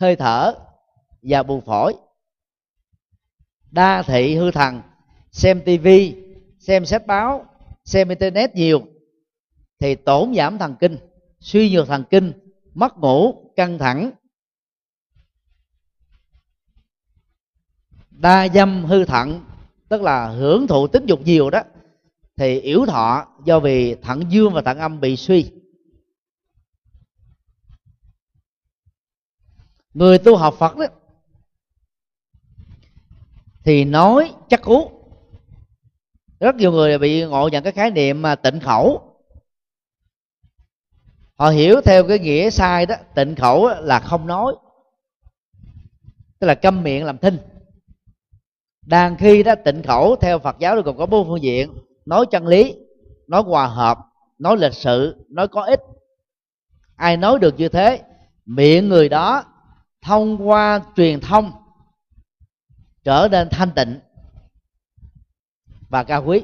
hơi thở và buồng phổi. Đa thị hư thần, xem tivi xem sách báo, xem internet nhiều thì tổn giảm thần kinh, suy nhược thần kinh, mất ngủ, căng thẳng. Đa dâm hư thận, tức là hưởng thụ tính dục nhiều đó, thì yếu thọ do vì thận dương và thận âm bị suy. Người tu học phật đó, thì nói chắc cú. Rất nhiều người bị ngộ nhận cái khái niệm mà tịnh khẩu. Họ hiểu theo cái nghĩa sai đó, tịnh khẩu là không nói. Tức là câm miệng làm thinh. Đang khi đó tịnh khẩu theo phật giáo còn có bốn phương diện. Nói chân lý, nói hòa hợp, nói lịch sự, nói có ích. Ai nói được như thế, miệng người đó thông qua truyền thông trở nên thanh tịnh và cao quý.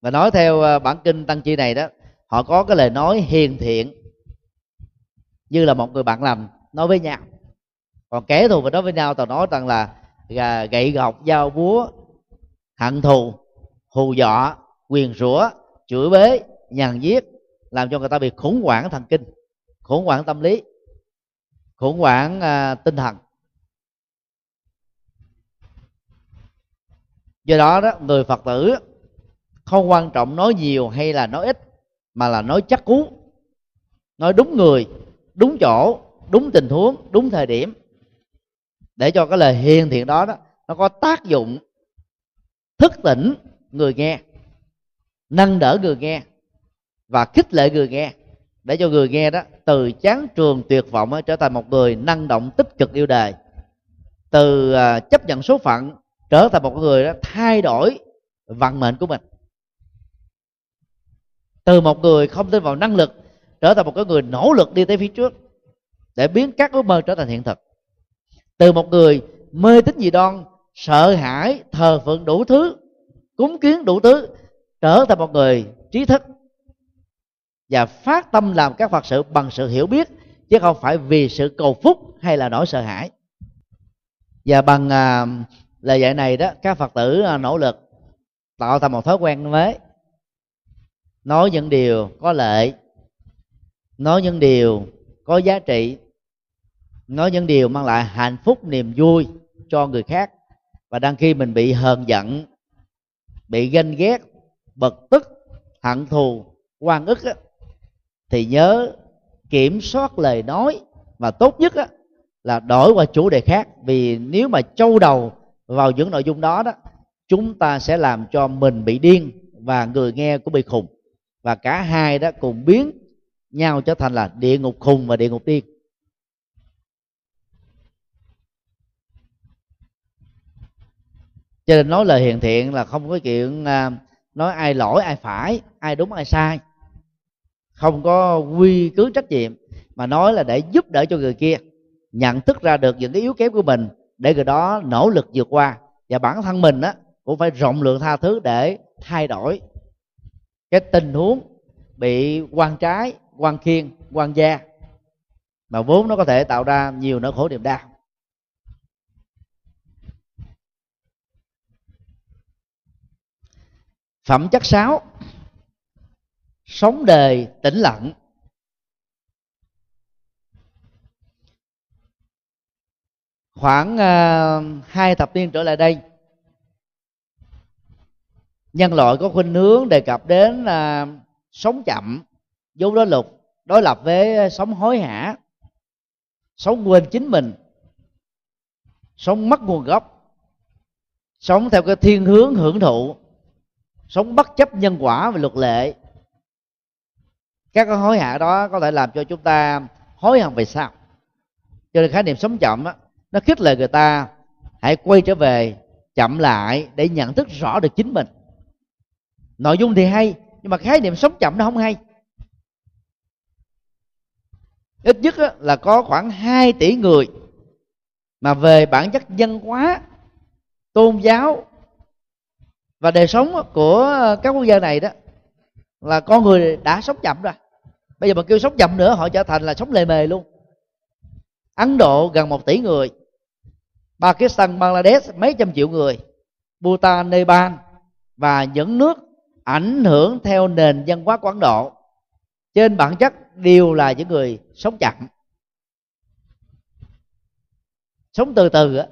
Và nói theo ờ, bản kinh tăng chi này đó, họ có cái lời nói hiền thiện như là một người bạn lành nói với nhau. Còn kẻ thù và nói với nhau, tao nói rằng là à, gậy gọc, dao búa, hận thù, hù dọa, quyền rủa, chửi bế, nhàn giết, làm cho người ta bị khủng hoảng thần kinh, khủng hoảng tâm lý khủng hoảng à, tinh thần. Do đó đó người phật tử không quan trọng nói nhiều hay là nói ít mà là nói chắc cú nói đúng người đúng chỗ đúng tình huống đúng thời điểm. Để cho cái lời hiền thiện đó đó nó có tác dụng thức tỉnh người nghe nâng đỡ người nghe và khích lệ người nghe để cho người nghe đó, từ chán trường tuyệt vọng trở thành một người năng động tích cực yêu đời từ à, chấp nhận số phận, trở thành một người đó thay đổi vận mệnh của mình. Từ một người không tin vào năng lực, trở thành một cái người nỗ lực đi tới phía trước, để biến các ước mơ trở thành hiện thực. Từ một người mê tín dị đoan, sợ hãi, thờ phượng đủ thứ, cúng kiến đủ thứ, trở thành một người trí thức và phát tâm làm các phật sự bằng sự hiểu biết chứ không phải vì sự cầu phúc hay là nỗi sợ hãi. Và bằng à, lời dạy này đó các phật tử à, nỗ lực tạo thành một thói quen mới. Nói những điều có lợi nói những điều có giá trị nói những điều mang lại hạnh phúc niềm vui cho người khác. Và đang khi mình bị hờn giận bị ganh ghét bực tức hận thù quan ức á, thì nhớ kiểm soát lời nói và tốt nhất á, là đổi qua chủ đề khác. Vì nếu mà châu đầu vào những nội dung đó đó chúng ta sẽ làm cho mình bị điên và người nghe cũng bị khùng. Và cả hai đó cùng biến nhau trở thành là địa ngục khùng và địa ngục điên. Cho nên nói lời hiền thiện là không có chuyện à, nói ai lỗi ai phải ai đúng ai sai không có quy cứ trách nhiệm, mà nói là để giúp đỡ cho người kia, nhận thức ra được những cái yếu kém của mình, để người đó nỗ lực vượt qua. Và bản thân mình á, cũng phải rộng lượng tha thứ để thay đổi cái tình huống bị quan trái, quan khiên, quan gia, mà vốn nó có thể tạo ra nhiều nỗi khổ niềm đau. Phẩm chất sáu sống đời tĩnh lặng. Khoảng uh, hai thập niên trở lại đây nhân loại có khuynh hướng đề cập đến uh, sống chậm vốn đối lục đối lập với à, sống hối hả sống quên chính mình sống mất nguồn gốc sống theo cái thiên hướng hưởng thụ sống bất chấp nhân quả và luật lệ các cái hối hả đó có thể làm cho chúng ta hối hận về sau. Cho nên khái niệm sống chậm đó, nó khích lệ người ta hãy quay trở về chậm lại để nhận thức rõ được chính mình. Nội dung thì hay nhưng mà khái niệm sống chậm nó không hay. Ít nhất là có khoảng 2 tỷ người mà về bản chất dân hóa tôn giáo và đời sống của các quốc gia này đó là con người đã sống chậm rồi bây giờ mà kêu sống chậm nữa, họ trở thành là sống lề mề luôn. Ấn độ gần một tỷ người, pakistan, bangladesh mấy trăm triệu người, bhutan, nepal và những nước ảnh hưởng theo nền văn hóa của ấn độ. Trên bản chất, đều là những người sống chậm. Sống từ từ á.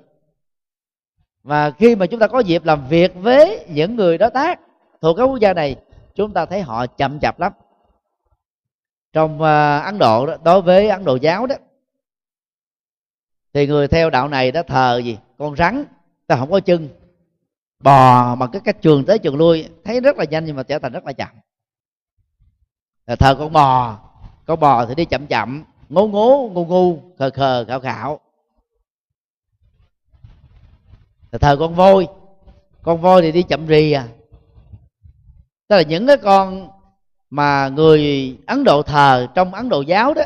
Và khi mà chúng ta có dịp làm việc với những người đối tác thuộc các quốc gia này, chúng ta thấy họ chậm chạp lắm trong uh, ấn độ đó, đối với ấn độ giáo đó thì người theo đạo này đã thờ gì? Con rắn ta không có chân. Bò bằng cái cách trường tới trường lui thấy rất là nhanh nhưng mà trở thành rất là chậm. Thờ con bò con bò thì đi chậm chậm ngố ngố ngu ngu khờ khờ khảo khạo. Thờ con voi con voi thì đi chậm rì à. Tức là những cái con mà người ấn độ thờ trong ấn độ giáo đó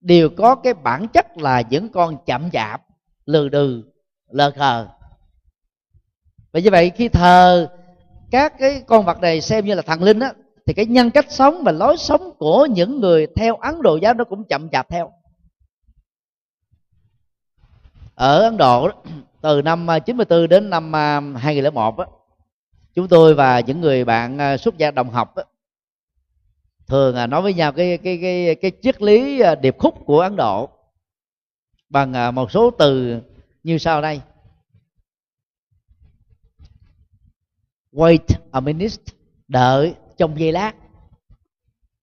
đều có cái bản chất là những con chậm chạp lừ đừ lờ khờ. Và như vậy khi thờ các cái con vật này xem như là thần linh á thì cái nhân cách sống và lối sống của những người theo ấn độ giáo nó cũng chậm chạp theo. Ở ấn độ từ năm à, 94 đến năm à, 2001 á, chúng tôi và những người bạn à, xuất gia đồng học á, thường à, nói với nhau cái cái cái cái triết lý à, điệp khúc của Ấn Độ bằng à, một số từ như sau đây. Wait a minute đợi trong giây lát.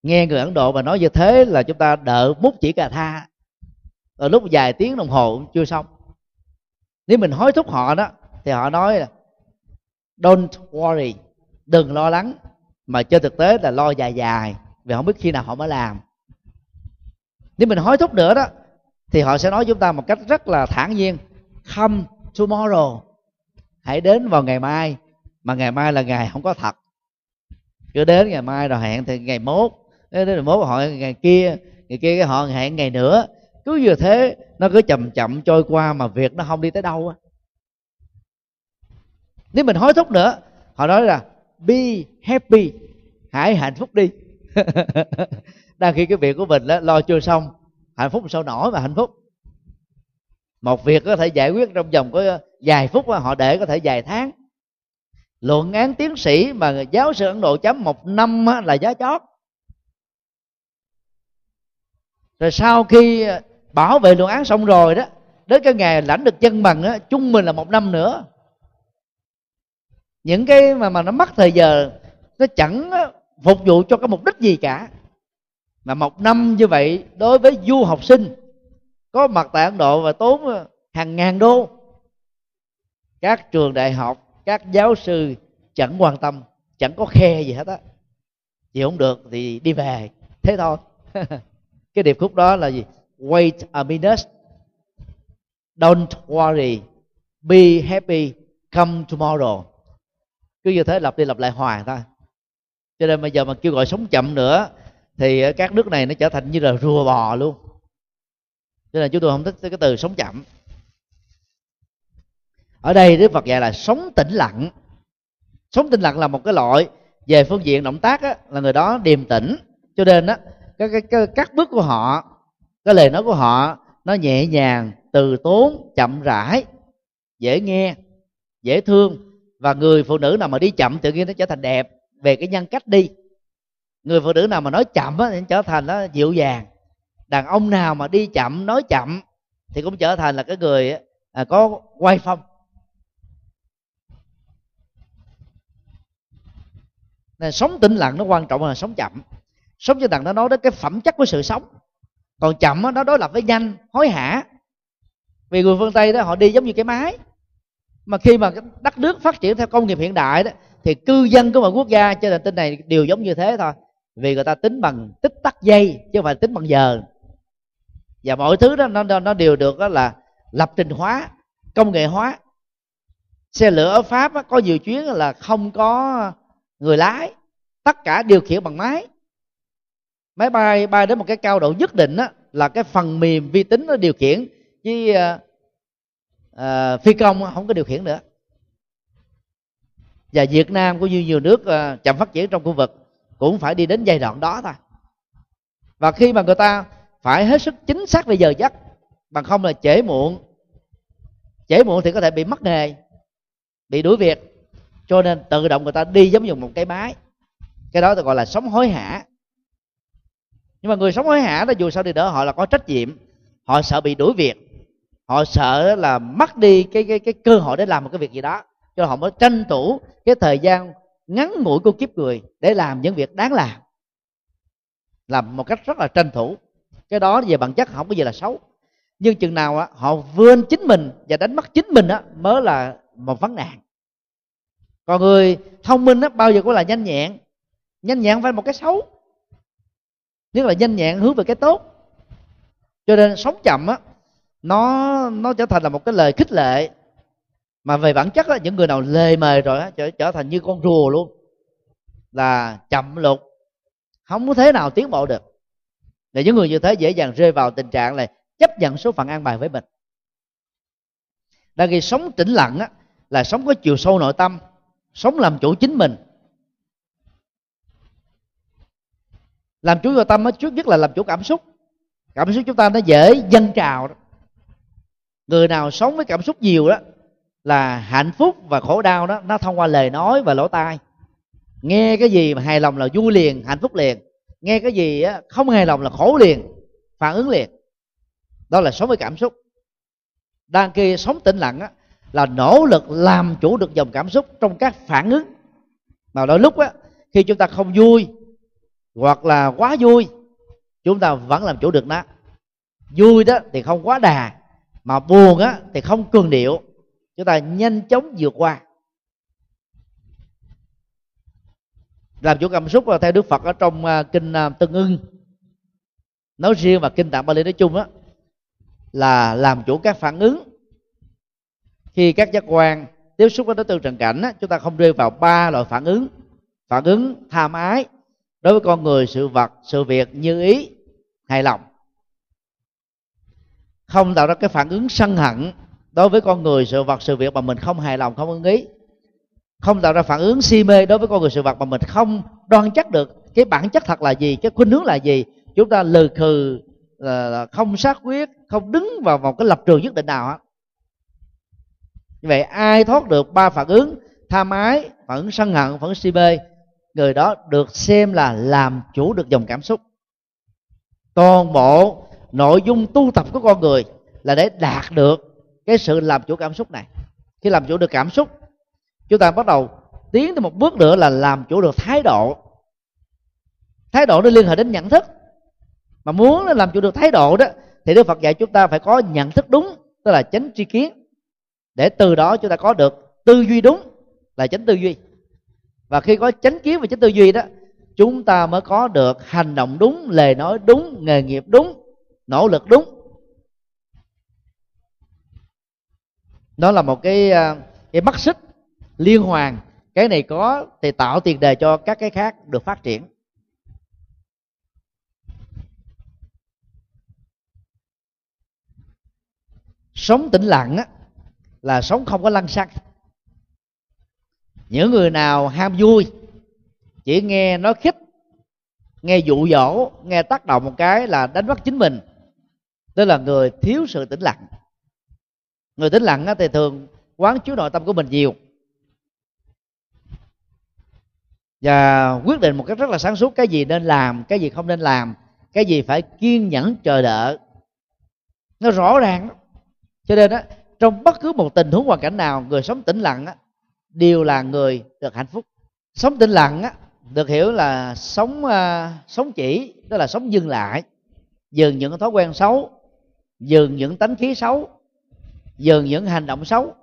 Nghe người ấn độ mà nói như thế là chúng ta đợi bút chỉ cà tha. Ở lúc vài tiếng đồng hồ chưa xong. Nếu mình hối thúc họ đó thì họ nói là don't worry đừng lo lắng mà trên thực tế là lo dài dài vì không biết khi nào họ mới làm. Nếu mình hối thúc nữa đó, thì họ sẽ nói chúng ta một cách rất là thản nhiên. Come tomorrow. Hãy đến vào ngày mai, mà ngày mai là ngày không có thật. Cứ đến ngày mai rồi hẹn thì ngày mốt. Đến ngày mốt họ ngày kia ngày kia cái họ hẹn ngày nữa. Cứ như thế, nó cứ chậm chậm trôi qua mà việc nó không đi tới đâu á. Nếu mình hối thúc nữa, họ nói là, be happy. Hãy hạnh phúc đi. đang khi cái việc của mình đó, lo chưa xong hạnh phúc sao nổi mà hạnh phúc. Một việc có thể giải quyết trong vòng có vài phút họ để có thể vài tháng. Luận án tiến sĩ mà giáo sư ấn độ chấm một năm là giá chót. Rồi sau khi bảo vệ luận án xong rồi đó đến cái ngày lãnh được chân bằng á chung mình là một năm nữa. Những cái mà mà nó mất thời giờ nó chẳng phục vụ cho cái mục đích gì cả. Mà một năm như vậy, đối với du học sinh, có mặt tại ấn độ và tốn ờ, hàng ngàn đô. Các trường đại học, các giáo sư chẳng quan tâm, chẳng có khe gì hết á. Chị không được thì đi về. Thế thôi. Cái điệp khúc đó là gì? Wait a minute. Don't worry. Be happy. Come tomorrow. Cứ như thế lặp đi lặp lại hoài thôi cho nên bây giờ mà kêu gọi sống chậm nữa thì các nước này nó trở thành như là rùa bò luôn. Cho nên chúng tôi không thích cái từ sống chậm. Ở đây đức phật dạy là sống tĩnh lặng. Sống tĩnh lặng là một cái loại về phương diện động tác á, là người đó điềm tĩnh. Cho nên á cái, cái, cái các bước của họ cái lời nói của họ nó nhẹ nhàng từ tốn chậm rãi dễ nghe dễ thương. Và người phụ nữ nào mà đi chậm tự nhiên nó trở thành đẹp về cái nhân cách đi. Người phụ nữ nào mà nói chậm á thì trở thành nó dịu dàng. Đàn ông nào mà đi chậm nói chậm thì cũng trở thành là cái người à, có quay phong. Nên sống tĩnh lặng nó quan trọng là sống chậm. Sống cho đặng nó nói đến cái phẩm chất của sự sống. Còn chậm đó, nó đối lập với nhanh hối hả. Vì người phương tây đó họ đi giống như cái máy. Mà khi mà đất nước phát triển theo công nghiệp hiện đại đó thì cư dân của một quốc gia trên hành tinh này đều giống như thế thôi. Vì người ta tính bằng tích tắc giây chứ không phải tính bằng giờ. Và mọi thứ đó nó nó đều được đó là lập trình hóa công nghệ hóa. Xe lửa ở pháp đó, có nhiều chuyến là không có người lái. Tất cả điều khiển bằng máy. Máy bay bay đến một cái cao độ nhất định đó, là cái phần mềm vi tính nó điều khiển. Chứ uh, uh, phi công không có điều khiển nữa và Việt Nam cũng như nhiều nước ờ, chậm phát triển trong khu vực cũng phải đi đến giai đoạn đó thôi. Và khi mà người ta phải hết sức chính xác về giờ giấc, bằng không là trễ muộn trễ muộn thì có thể bị mất nghề, bị đuổi việc. Cho nên tự động người ta đi giống như một cái máy cái đó tôi gọi là sống hối hả. Nhưng mà người sống hối hả đó, dù sao đi nữa, họ là có trách nhiệm. Họ sợ bị đuổi việc. Họ sợ là mất đi cái cái cái cơ hội để làm một cái việc gì đó cho họ mới tranh thủ cái thời gian ngắn ngủi của kiếp người để làm những việc đáng làm. Làm một cách rất là tranh thủ. Cái đó về bản chất không có gì là xấu. Nhưng chừng nào á, họ vươn chính mình và đánh mất chính mình á, mới là một vấn nạn. Còn người thông minh á, bao giờ cũng là nhanh nhẹn. Nhanh nhẹn phải một cái xấu. Nếu là nhanh nhẹn hướng về cái tốt. Cho nên sống chậm á, nó nó trở thành là một cái lời khích lệ mà về bản chất á những người nào lề mề rồi á trở, trở thành như con rùa luôn. Là chậm lục không có thế nào tiến bộ được. Là những người như thế dễ dàng rơi vào tình trạng là chấp nhận số phận an bài với mình. Đang khi sống tĩnh lặng á là sống có chiều sâu nội tâm sống làm chủ chính mình. Làm chủ nội tâm á trước nhất là làm chủ cảm xúc. Cảm xúc chúng ta nó dễ dâng trào đó. người nào sống với cảm xúc nhiều đó là hạnh phúc và khổ đau đó, nó thông qua lời nói và lỗ tai. Nghe cái gì mà hài lòng là vui liền, hạnh phúc liền. Nghe cái gì á, không hài lòng là khổ liền, phản ứng liền. Đó là sống với cảm xúc. Đang kia sống tĩnh lặng á, là nỗ lực làm chủ được dòng cảm xúc trong các phản ứng. Mà đôi lúc á, khi chúng ta không vui hoặc là quá vui, chúng ta vẫn làm chủ được nó. Vui đó thì không quá đà, mà buồn á thì không cường điệu chúng ta nhanh chóng vượt qua. Làm chủ cảm xúc là theo đức phật ở trong à, kinh à, uh, tương ưng. Nói riêng và kinh tạng bali nói chung á là làm chủ các phản ứng. Khi các giác quan tiếp xúc với đối tượng trần cảnh đó, chúng ta không rơi vào ba loại phản ứng. Phản ứng tham ái đối với con người sự vật sự việc như ý hài lòng. Không tạo ra cái phản ứng sân hận đối với con người, sự vật, sự việc mà mình không hài lòng, không ưng ý, không tạo ra phản ứng si mê đối với con người, sự vật mà mình không đoan chắc được cái bản chất thật là gì, cái khuynh hướng là gì, chúng ta lừ khừ, là không xác quyết, không đứng vào một cái lập trường nhất định nào hết. Vậy, ai thoát được ba phản ứng tham ái, phản ứng sân hận, phản ứng si mê, người đó được xem là làm chủ được dòng cảm xúc. Toàn bộ nội dung tu tập của con người là để đạt được cái sự làm chủ cảm xúc này. Khi làm chủ được cảm xúc, chúng ta bắt đầu tiến tới một bước nữa là làm chủ được thái độ. Thái độ nó liên hệ đến nhận thức. Mà muốn làm chủ được thái độ đó, thì đức phật dạy chúng ta phải có nhận thức đúng, tức là chánh tri kiến. Để từ đó chúng ta có được tư duy đúng là chánh tư duy. Và khi có chánh kiến và chánh tư duy đó, chúng ta mới có được hành động đúng, lời nói đúng, nghề nghiệp đúng, nỗ lực đúng. Đó là một cái à, cái mắt xích liên hoàn. Cái này có thì tạo tiền đề cho các cái khác được phát triển. Sống tĩnh lặng á, là sống không có lăng xăng. Những người nào ham vui, chỉ nghe nói khích, nghe dụ dỗ, nghe tác động một cái là đánh mất chính mình. Tức là người thiếu sự tĩnh lặng người tĩnh lặng thì thường quán chiếu nội tâm của mình nhiều. Và quyết định một cách rất là sáng suốt cái gì nên làm cái gì không nên làm cái gì phải kiên nhẫn chờ đợi. Nó rõ ràng cho nên á trong bất cứ một tình huống hoàn cảnh nào người sống tĩnh lặng á đều là người được hạnh phúc. Sống tĩnh lặng á được hiểu là sống uh, sống chỉ đó là sống dừng lại dừng những thói quen xấu dừng những tánh khí xấu dần những hành động xấu.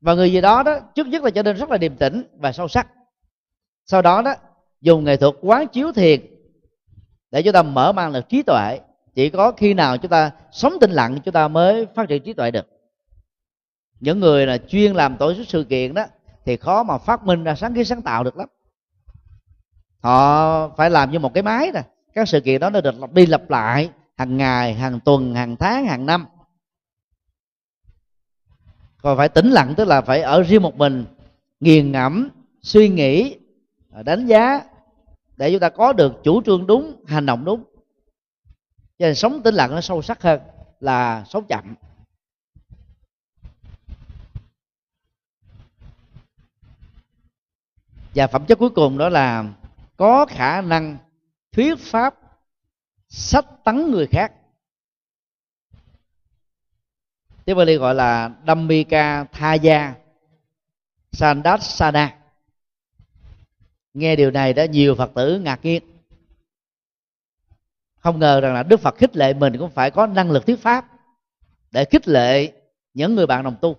Và người gì đó đó, trước nhất là trở nên rất là điềm tĩnh và sâu sắc. Sau đó đó, dùng nghệ thuật quán chiếu thiền để chúng ta mở mang được trí tuệ. Chỉ có khi nào chúng ta sống tĩnh lặng, chúng ta mới phát triển trí tuệ được. Những người là chuyên làm tổ chức sự kiện đó, thì khó mà phát minh ra sáng kiến sáng tạo được lắm. Họ phải làm như một cái máy nè. Các sự kiện đó nó được lặp đi lặp lại hàng ngày, hàng tuần, hàng tháng, hàng năm. Còn phải tĩnh lặng, tức là phải ở riêng một mình, nghiền ngẫm, suy nghĩ à, đánh giá để chúng ta có được chủ trương đúng, hành động đúng. Cho nên sống tĩnh lặng nó sâu sắc hơn là sống chậm. Và phẩm chất cuối cùng đó là có khả năng thuyết pháp sách tấn người khác. Tiếng Bali gọi là Dhammika Thaya Sandasana nghe điều này đã nhiều Phật tử ngạc nhiên. Không ngờ rằng là Đức Phật khích lệ mình cũng phải có năng lực thuyết pháp để khích lệ những người bạn đồng tu.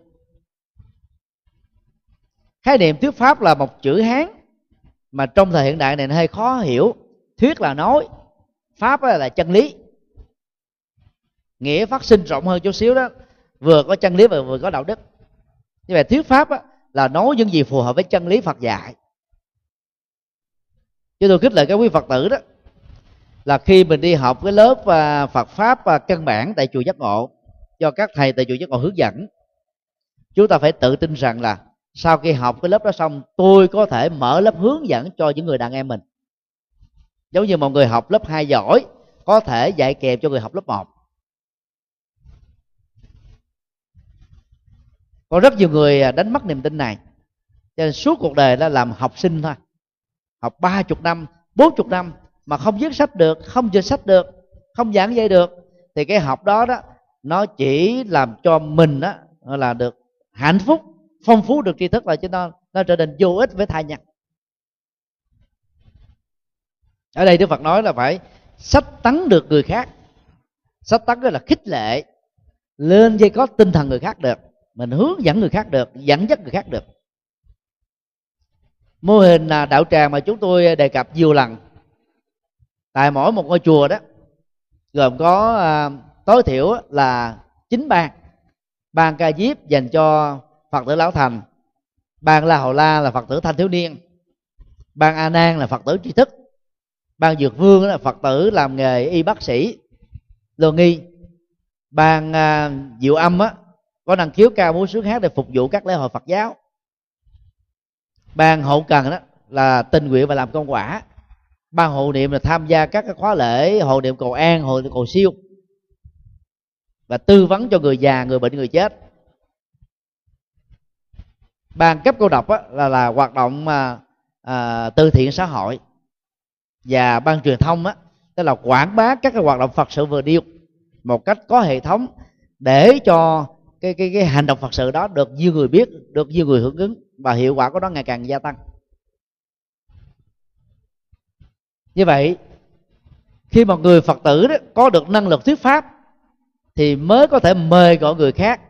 Khái niệm thuyết pháp là một chữ hán mà trong thời hiện đại này nó hơi khó hiểu, thuyết là nói pháp là chân lý. Nghĩa phát sinh rộng hơn chút xíu đó, vừa có chân lý và vừa có đạo đức. Như vậy thuyết pháp là nói những gì phù hợp với chân lý phật dạy. Chứ tôi khích lệ các quý phật tử đó, là khi mình đi học cái lớp à, Phật pháp à, căn bản tại chùa Giác Ngộ, do các thầy tại chùa Giác Ngộ hướng dẫn, chúng ta phải tự tin rằng là sau khi học cái lớp đó xong, tôi có thể mở lớp hướng dẫn cho những người đàn em mình giống như một người học lớp 2 giỏi, có thể dạy kèm cho người học lớp 1 có rất nhiều người à, đánh mất niềm tin này. Cho nên suốt cuộc đời đã làm học sinh thôi. Học ba chục năm, bốn chục năm mà không viết sách được, không dịch sách được, không giảng dạy được, thì cái học đó đó, nó chỉ làm cho mình đó là được hạnh phúc, phong phú được tri thức là cho nó nó trở nên vô ích với thai nhân ở đây đức phật nói là phải sách tấn được người khác. Sách tấn là khích lệ lên dây có tinh thần người khác được mình hướng dẫn người khác được dẫn dắt người khác được. Mô hình là đạo tràng mà chúng tôi đề cập nhiều lần. Tại mỗi một ngôi chùa đó gồm có à, tối thiểu là chín ban. Ban ca diếp dành cho phật tử lão thành. Ban la hầu la là phật tử thanh thiếu niên. Ban a nan là phật tử tri thức ban dược vương là phật tử làm nghề y bác sĩ. Lô nghi ban à, diệu âm á có năng khiếu cao múa sướng hát để phục vụ các lễ hội phật giáo. Ban hậu cần đó là tình nguyện và làm công quả. Ban hộ niệm là tham gia các khóa lễ hộ niệm cầu an hộ niệm cầu siêu. Và tư vấn cho người già người bệnh người chết. Ban cấp cô độc á, là là hoạt động à, à từ thiện xã hội và ban truyền thông á, tức là quảng bá các cái hoạt động phật sự vừa điêu một cách có hệ thống để cho cái cái cái hành động phật sự đó được nhiều người biết, được nhiều người hưởng ứng và hiệu quả của nó ngày càng gia tăng. Như vậy, khi một người phật tử đó có được năng lực thuyết pháp thì mới có thể mời gọi người khác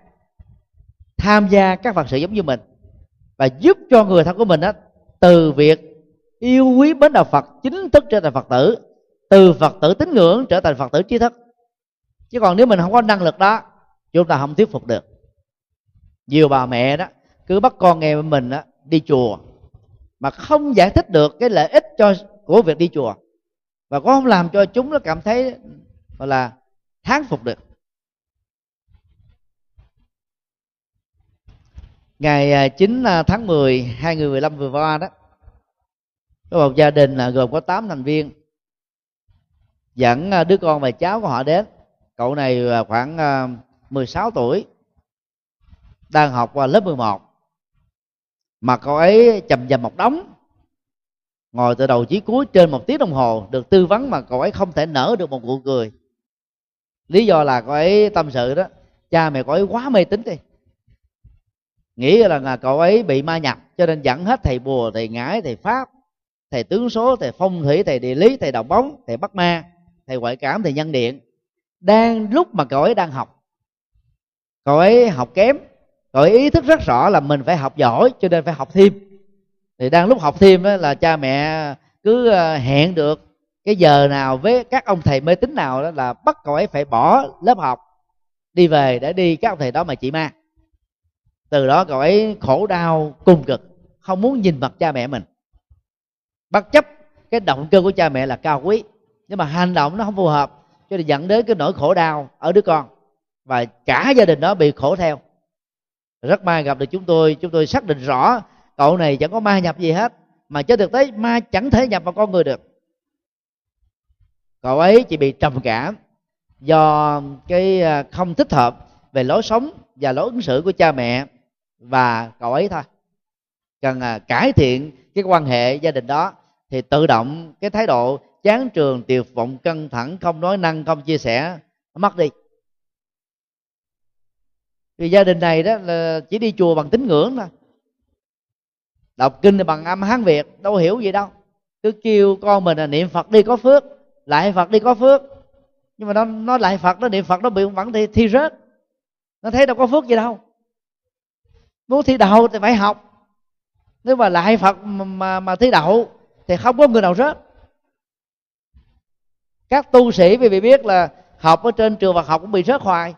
tham gia các phật sự giống như mình và giúp cho người thân của mình đó từ việc yêu quý bến đạo phật chính thức trở thành phật tử. Từ phật tử tín ngưỡng trở thành phật tử trí thức. Chứ còn nếu mình không có năng lực đó chúng ta không thuyết phục được. Nhiều bà mẹ đó cứ bắt con nghe mình đó, đi chùa mà không giải thích được cái lợi ích cho của việc đi chùa. Và cũng không làm cho chúng nó cảm thấy gọi là thán phục được. Ngày à, 9 à, tháng 10 2015 vừa qua đó có một gia đình là gồm có 8 thành viên. Dẫn à, đứa con và cháu của họ đến. Cậu này khoảng à, 16 tuổi đang học qua lớp 11 mà cậu ấy chầm chầm một đống ngồi từ đầu chí cuối trên một tiếng đồng hồ được tư vấn mà cậu ấy không thể nở được một nụ cười. Lý do là cậu ấy tâm sự đó cha mẹ cậu ấy quá mê tín đi. Nghĩ là, là cậu ấy bị ma nhập cho nên dẫn hết thầy bùa thầy ngải thầy pháp thầy tướng số, thầy phong thủy, thầy địa lý, thầy đọc bóng, thầy bắt ma, thầy ngoại cảm, thầy nhân điện. Đang lúc mà cậu ấy đang học, cậu ấy học kém, cậu ấy ý thức rất rõ là mình phải học giỏi cho nên phải học thêm. Thì đang lúc học thêm đó là cha mẹ cứ ờ, hẹn được cái giờ nào với các ông thầy mê tín nào đó là bắt cậu ấy phải bỏ lớp học, đi về để đi các ông thầy đó mà chị ma. Từ đó cậu ấy khổ đau, cùng cực, không muốn nhìn mặt cha mẹ mình bất chấp cái động cơ của cha mẹ là cao quý. Nhưng mà hành động nó không phù hợp, cho nên dẫn đến cái nỗi khổ đau ở đứa con. Và cả gia đình đó bị khổ theo. Rất may gặp được chúng tôi chúng tôi xác định rõ cậu này chẳng có ma nhập gì hết, mà trên thực tế ma chẳng thể nhập vào con người được. Cậu ấy chỉ bị trầm cảm do cái à, không thích hợp về lối sống và lối ứng xử của cha mẹ và cậu ấy thôi. Cần à, cải thiện cái quan hệ gia đình đó thì tự động cái thái độ chán trường tiều vọng căng thẳng không nói năng không chia sẻ mất đi. Vì gia đình này đó là chỉ đi chùa bằng tín ngưỡng thôi. Đọc kinh thì bằng âm hán việt đâu hiểu gì đâu. Cứ kêu con mình là niệm phật đi có phước lại phật đi có phước. Nhưng mà nó nó lại phật nó niệm phật nó bị vẫn thi, thi rớt. Nó thấy đâu có phước gì đâu. Muốn thi đậu thì phải học nếu mà lại phật mà, mà, mà thi đậu thì không có người nào rớt. Các tu sĩ vì bị biết là học ở trên trường Phật học cũng bị rớt hoài.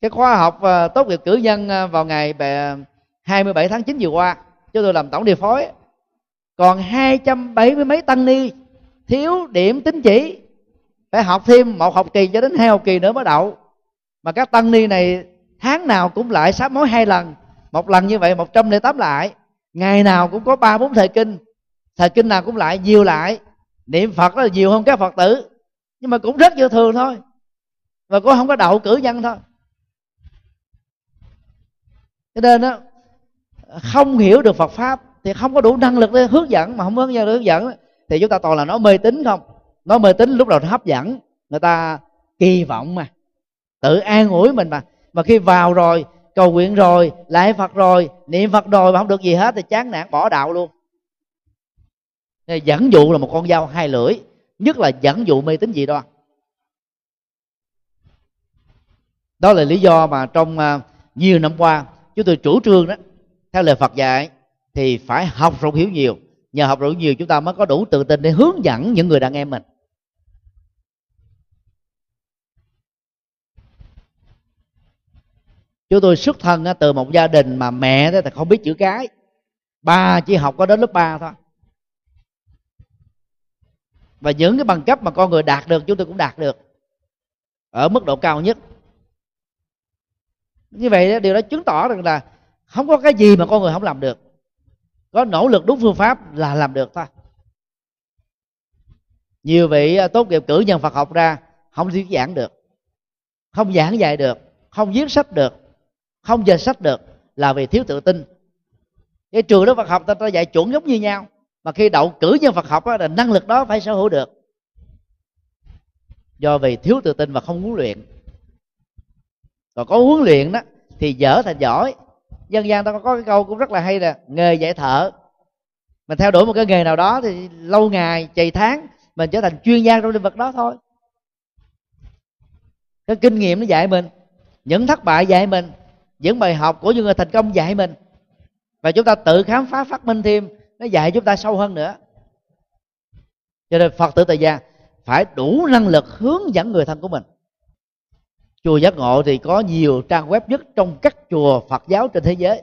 Cái khóa học uh, tốt nghiệp cử nhân uh, vào ngày 27 tháng 9 vừa qua chúng tôi làm tổng điều phối. Còn hai trăm bảy mươi mấy tăng ni thiếu điểm tín chỉ. Phải học thêm một học kỳ cho đến hai học kỳ nữa mới đậu. Mà các tăng ni này tháng nào cũng lại sám mối hai lần một lần như vậy, một trăm lẻ tám lại. Ngày nào cũng có ba, bốn thời kinh. Thời kinh nào cũng lại, nhiều lại. Niệm phật là nhiều hơn các phật tử. Nhưng mà cũng rất vô thường thôi. Và cũng không có đậu cử nhân thôi. Cho nên đó không hiểu được Phật pháp thì không có đủ năng lực để hướng dẫn. Mà không hướng dẫn hướng dẫn thì chúng ta toàn là nó mê tín không? Nó mê tín lúc đầu nó hấp dẫn. Người ta kỳ vọng mà. Tự an ủi mình mà. Mà khi vào rồi cầu nguyện rồi lại phật rồi, niệm phật rồi mà không được gì hết thì chán nản, bỏ đạo luôn. Nên dẫn dụ là một con dao hai lưỡi, nhất là dẫn dụ mê tín gì đó. Đó là lý do mà trong à, nhiều năm qua, chúng tôi chủ trương đó, theo lời Phật dạy, thì phải học rộng hiểu nhiều. Nhờ học rộng nhiều chúng ta mới có đủ tự tin để hướng dẫn những người đàn em mình. Chúng tôi xuất thân từ một gia đình mà mẹ thì không biết chữ cái. Ba chỉ học có đến lớp 3 thôi. Và những cái bằng cấp mà con người đạt được, chúng tôi cũng đạt được. Ở mức độ cao nhất. Như vậy điều đó chứng tỏ rằng là không có cái gì mà con người không làm được. Có nỗ lực đúng phương pháp là làm được thôi. Nhiều vị à, tốt nghiệp cử nhân Phật học ra, không thuyết giảng được. Không giảng dạy được. Không viết sách được không dệt sách được là vì thiếu tự tin. Cái trường đó Phật học ta, ta dạy chuẩn giống như nhau. Mà khi đậu cử nhân Phật học đó, là năng lực đó phải sở hữu được. Do vì thiếu tự tin và không huấn luyện. Còn có huấn luyện đó thì dở thành giỏi. Dân gian ta có cái câu cũng rất là hay là nghề dạy thợ. Mình theo đuổi một cái nghề nào đó thì lâu ngày chày tháng mình trở thành chuyên gia trong lĩnh vực đó thôi. Cái kinh nghiệm nó dạy mình những thất bại dạy mình những bài học của những người thành công dạy mình. Và chúng ta tự khám phá phát minh thêm, nó dạy chúng ta sâu hơn nữa. Cho nên phật tử tại gia phải đủ năng lực hướng dẫn người thân của mình. Chùa giác ngộ thì có nhiều trang web nhất trong các chùa phật giáo trên thế giới.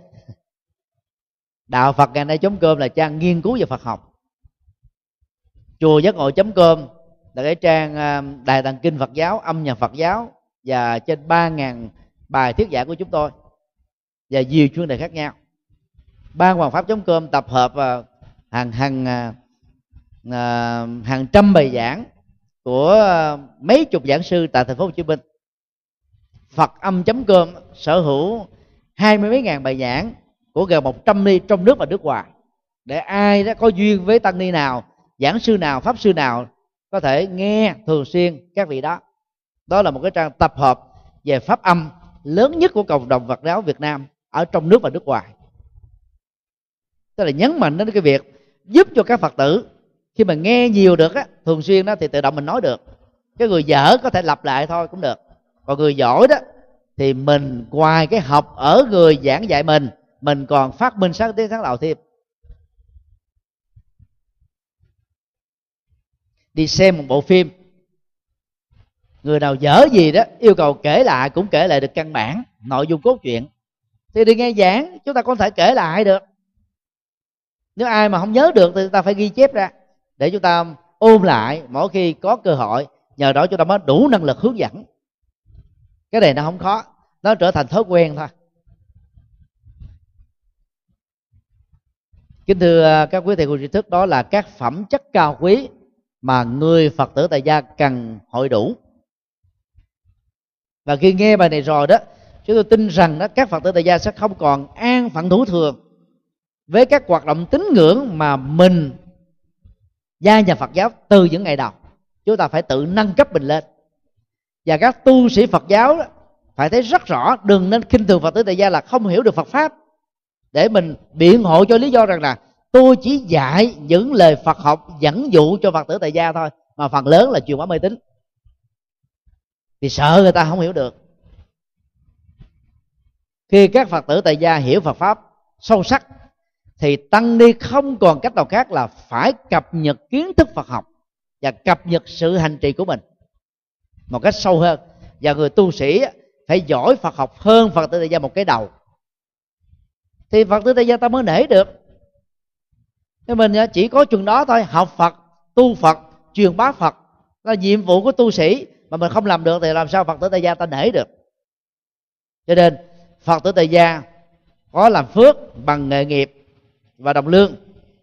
Đạo phật ngày nay chấm cơm là trang nghiên cứu về phật học. Chùa giác ngộ chấm cơm là cái trang à, đài tàng kinh phật giáo, âm nhạc phật giáo và trên ba ngàn bài thuyết giảng của chúng tôi và nhiều chuyên đề khác nhau. Ban hoàng pháp com tập hợp à, hàng hàng à, à, hàng trăm bài giảng của mấy chục giảng sư tại thành phố Hồ Chí Minh. Phật âm Chấm Cơm sở hữu hai mươi mấy ngàn bài giảng của gần một trăm ni trong nước và nước ngoài. Để ai đó có duyên với tăng ni nào, giảng sư nào, pháp sư nào, có thể nghe thường xuyên các vị đó. Đó là một cái trang tập hợp về pháp âm lớn nhất của cộng đồng Phật giáo Việt Nam ở trong nước và nước ngoài. Tức là nhấn mạnh đến cái việc giúp cho các Phật tử, khi mà nghe nhiều được á, thường xuyên đó thì tự động mình nói được. Cái người dở có thể lặp lại thôi cũng được. Còn người giỏi đó thì mình ngoài cái học ở người giảng dạy mình mình còn phát minh sáng tiếng sáng tạo thêm. Đi xem một bộ phim, người nào dở gì đó, yêu cầu kể lại cũng kể lại được căn bản, nội dung cốt truyện thì đi nghe giảng, chúng ta có thể kể lại được. Nếu ai mà không nhớ được thì chúng ta phải ghi chép ra, để chúng ta ôm lại mỗi khi có cơ hội, nhờ đó chúng ta mới đủ năng lực hướng dẫn. Cái này nó không khó, nó trở thành thói quen thôi. Kính thưa à, các quý thầy cô tri thức, đó là các phẩm chất cao quý mà người phật tử tại gia cần hội đủ. Và khi nghe bài này rồi đó chúng tôi tin rằng đó các phật tử tại gia sẽ không còn an phận thủ thường với các hoạt động tín ngưỡng mà mình gia nhập phật giáo từ những ngày đầu. Chúng ta phải tự nâng cấp mình lên. Và các tu sĩ phật giáo đó, phải thấy rất rõ đừng nên khinh thường phật tử tại gia là không hiểu được phật pháp. Để mình biện hộ cho lý do rằng là tôi chỉ dạy những lời phật học dẫn dụ cho phật tử tại gia thôi mà phần lớn là truyền bá mê tín. Vì sợ người ta không hiểu được khi các phật tử tại gia hiểu phật pháp sâu sắc, thì tăng ni không còn cách nào khác là phải cập nhật kiến thức phật học và cập nhật sự hành trì của mình một cách sâu hơn. Và người tu sĩ phải giỏi phật học hơn phật tử tại gia một cái đầu. Thì phật tử tại gia ta mới nể được. Thế mình chỉ có chừng đó thôi, học phật, tu phật, truyền bá phật là nhiệm vụ của tu sĩ. Mà mình không làm được thì làm sao phật tử tại gia ta nể được? Cho nên phật tử tại gia có làm phước bằng nghề nghiệp và đồng lương,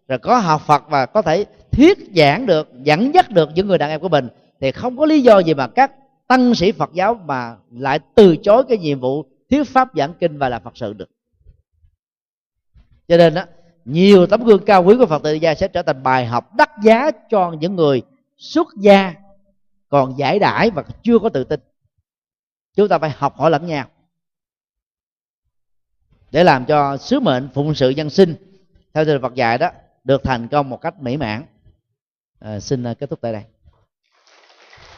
rồi có học phật và có thể thuyết giảng được, dẫn dắt được những người đàn em của mình, thì không có lý do gì mà các tăng sĩ phật giáo mà lại từ chối cái nhiệm vụ thuyết pháp giảng kinh và làm phật sự được. Cho nên đó nhiều tấm gương cao quý của phật tử gia sẽ trở thành bài học đắt giá cho những người xuất gia còn giải đãi và chưa có tự tin. Chúng ta phải học hỏi lẫn nhau để làm cho sứ mệnh phụng sự dân sinh theo thời Phật dạy đó được thành công một cách mỹ mãn. À, xin à, kết thúc tại đây.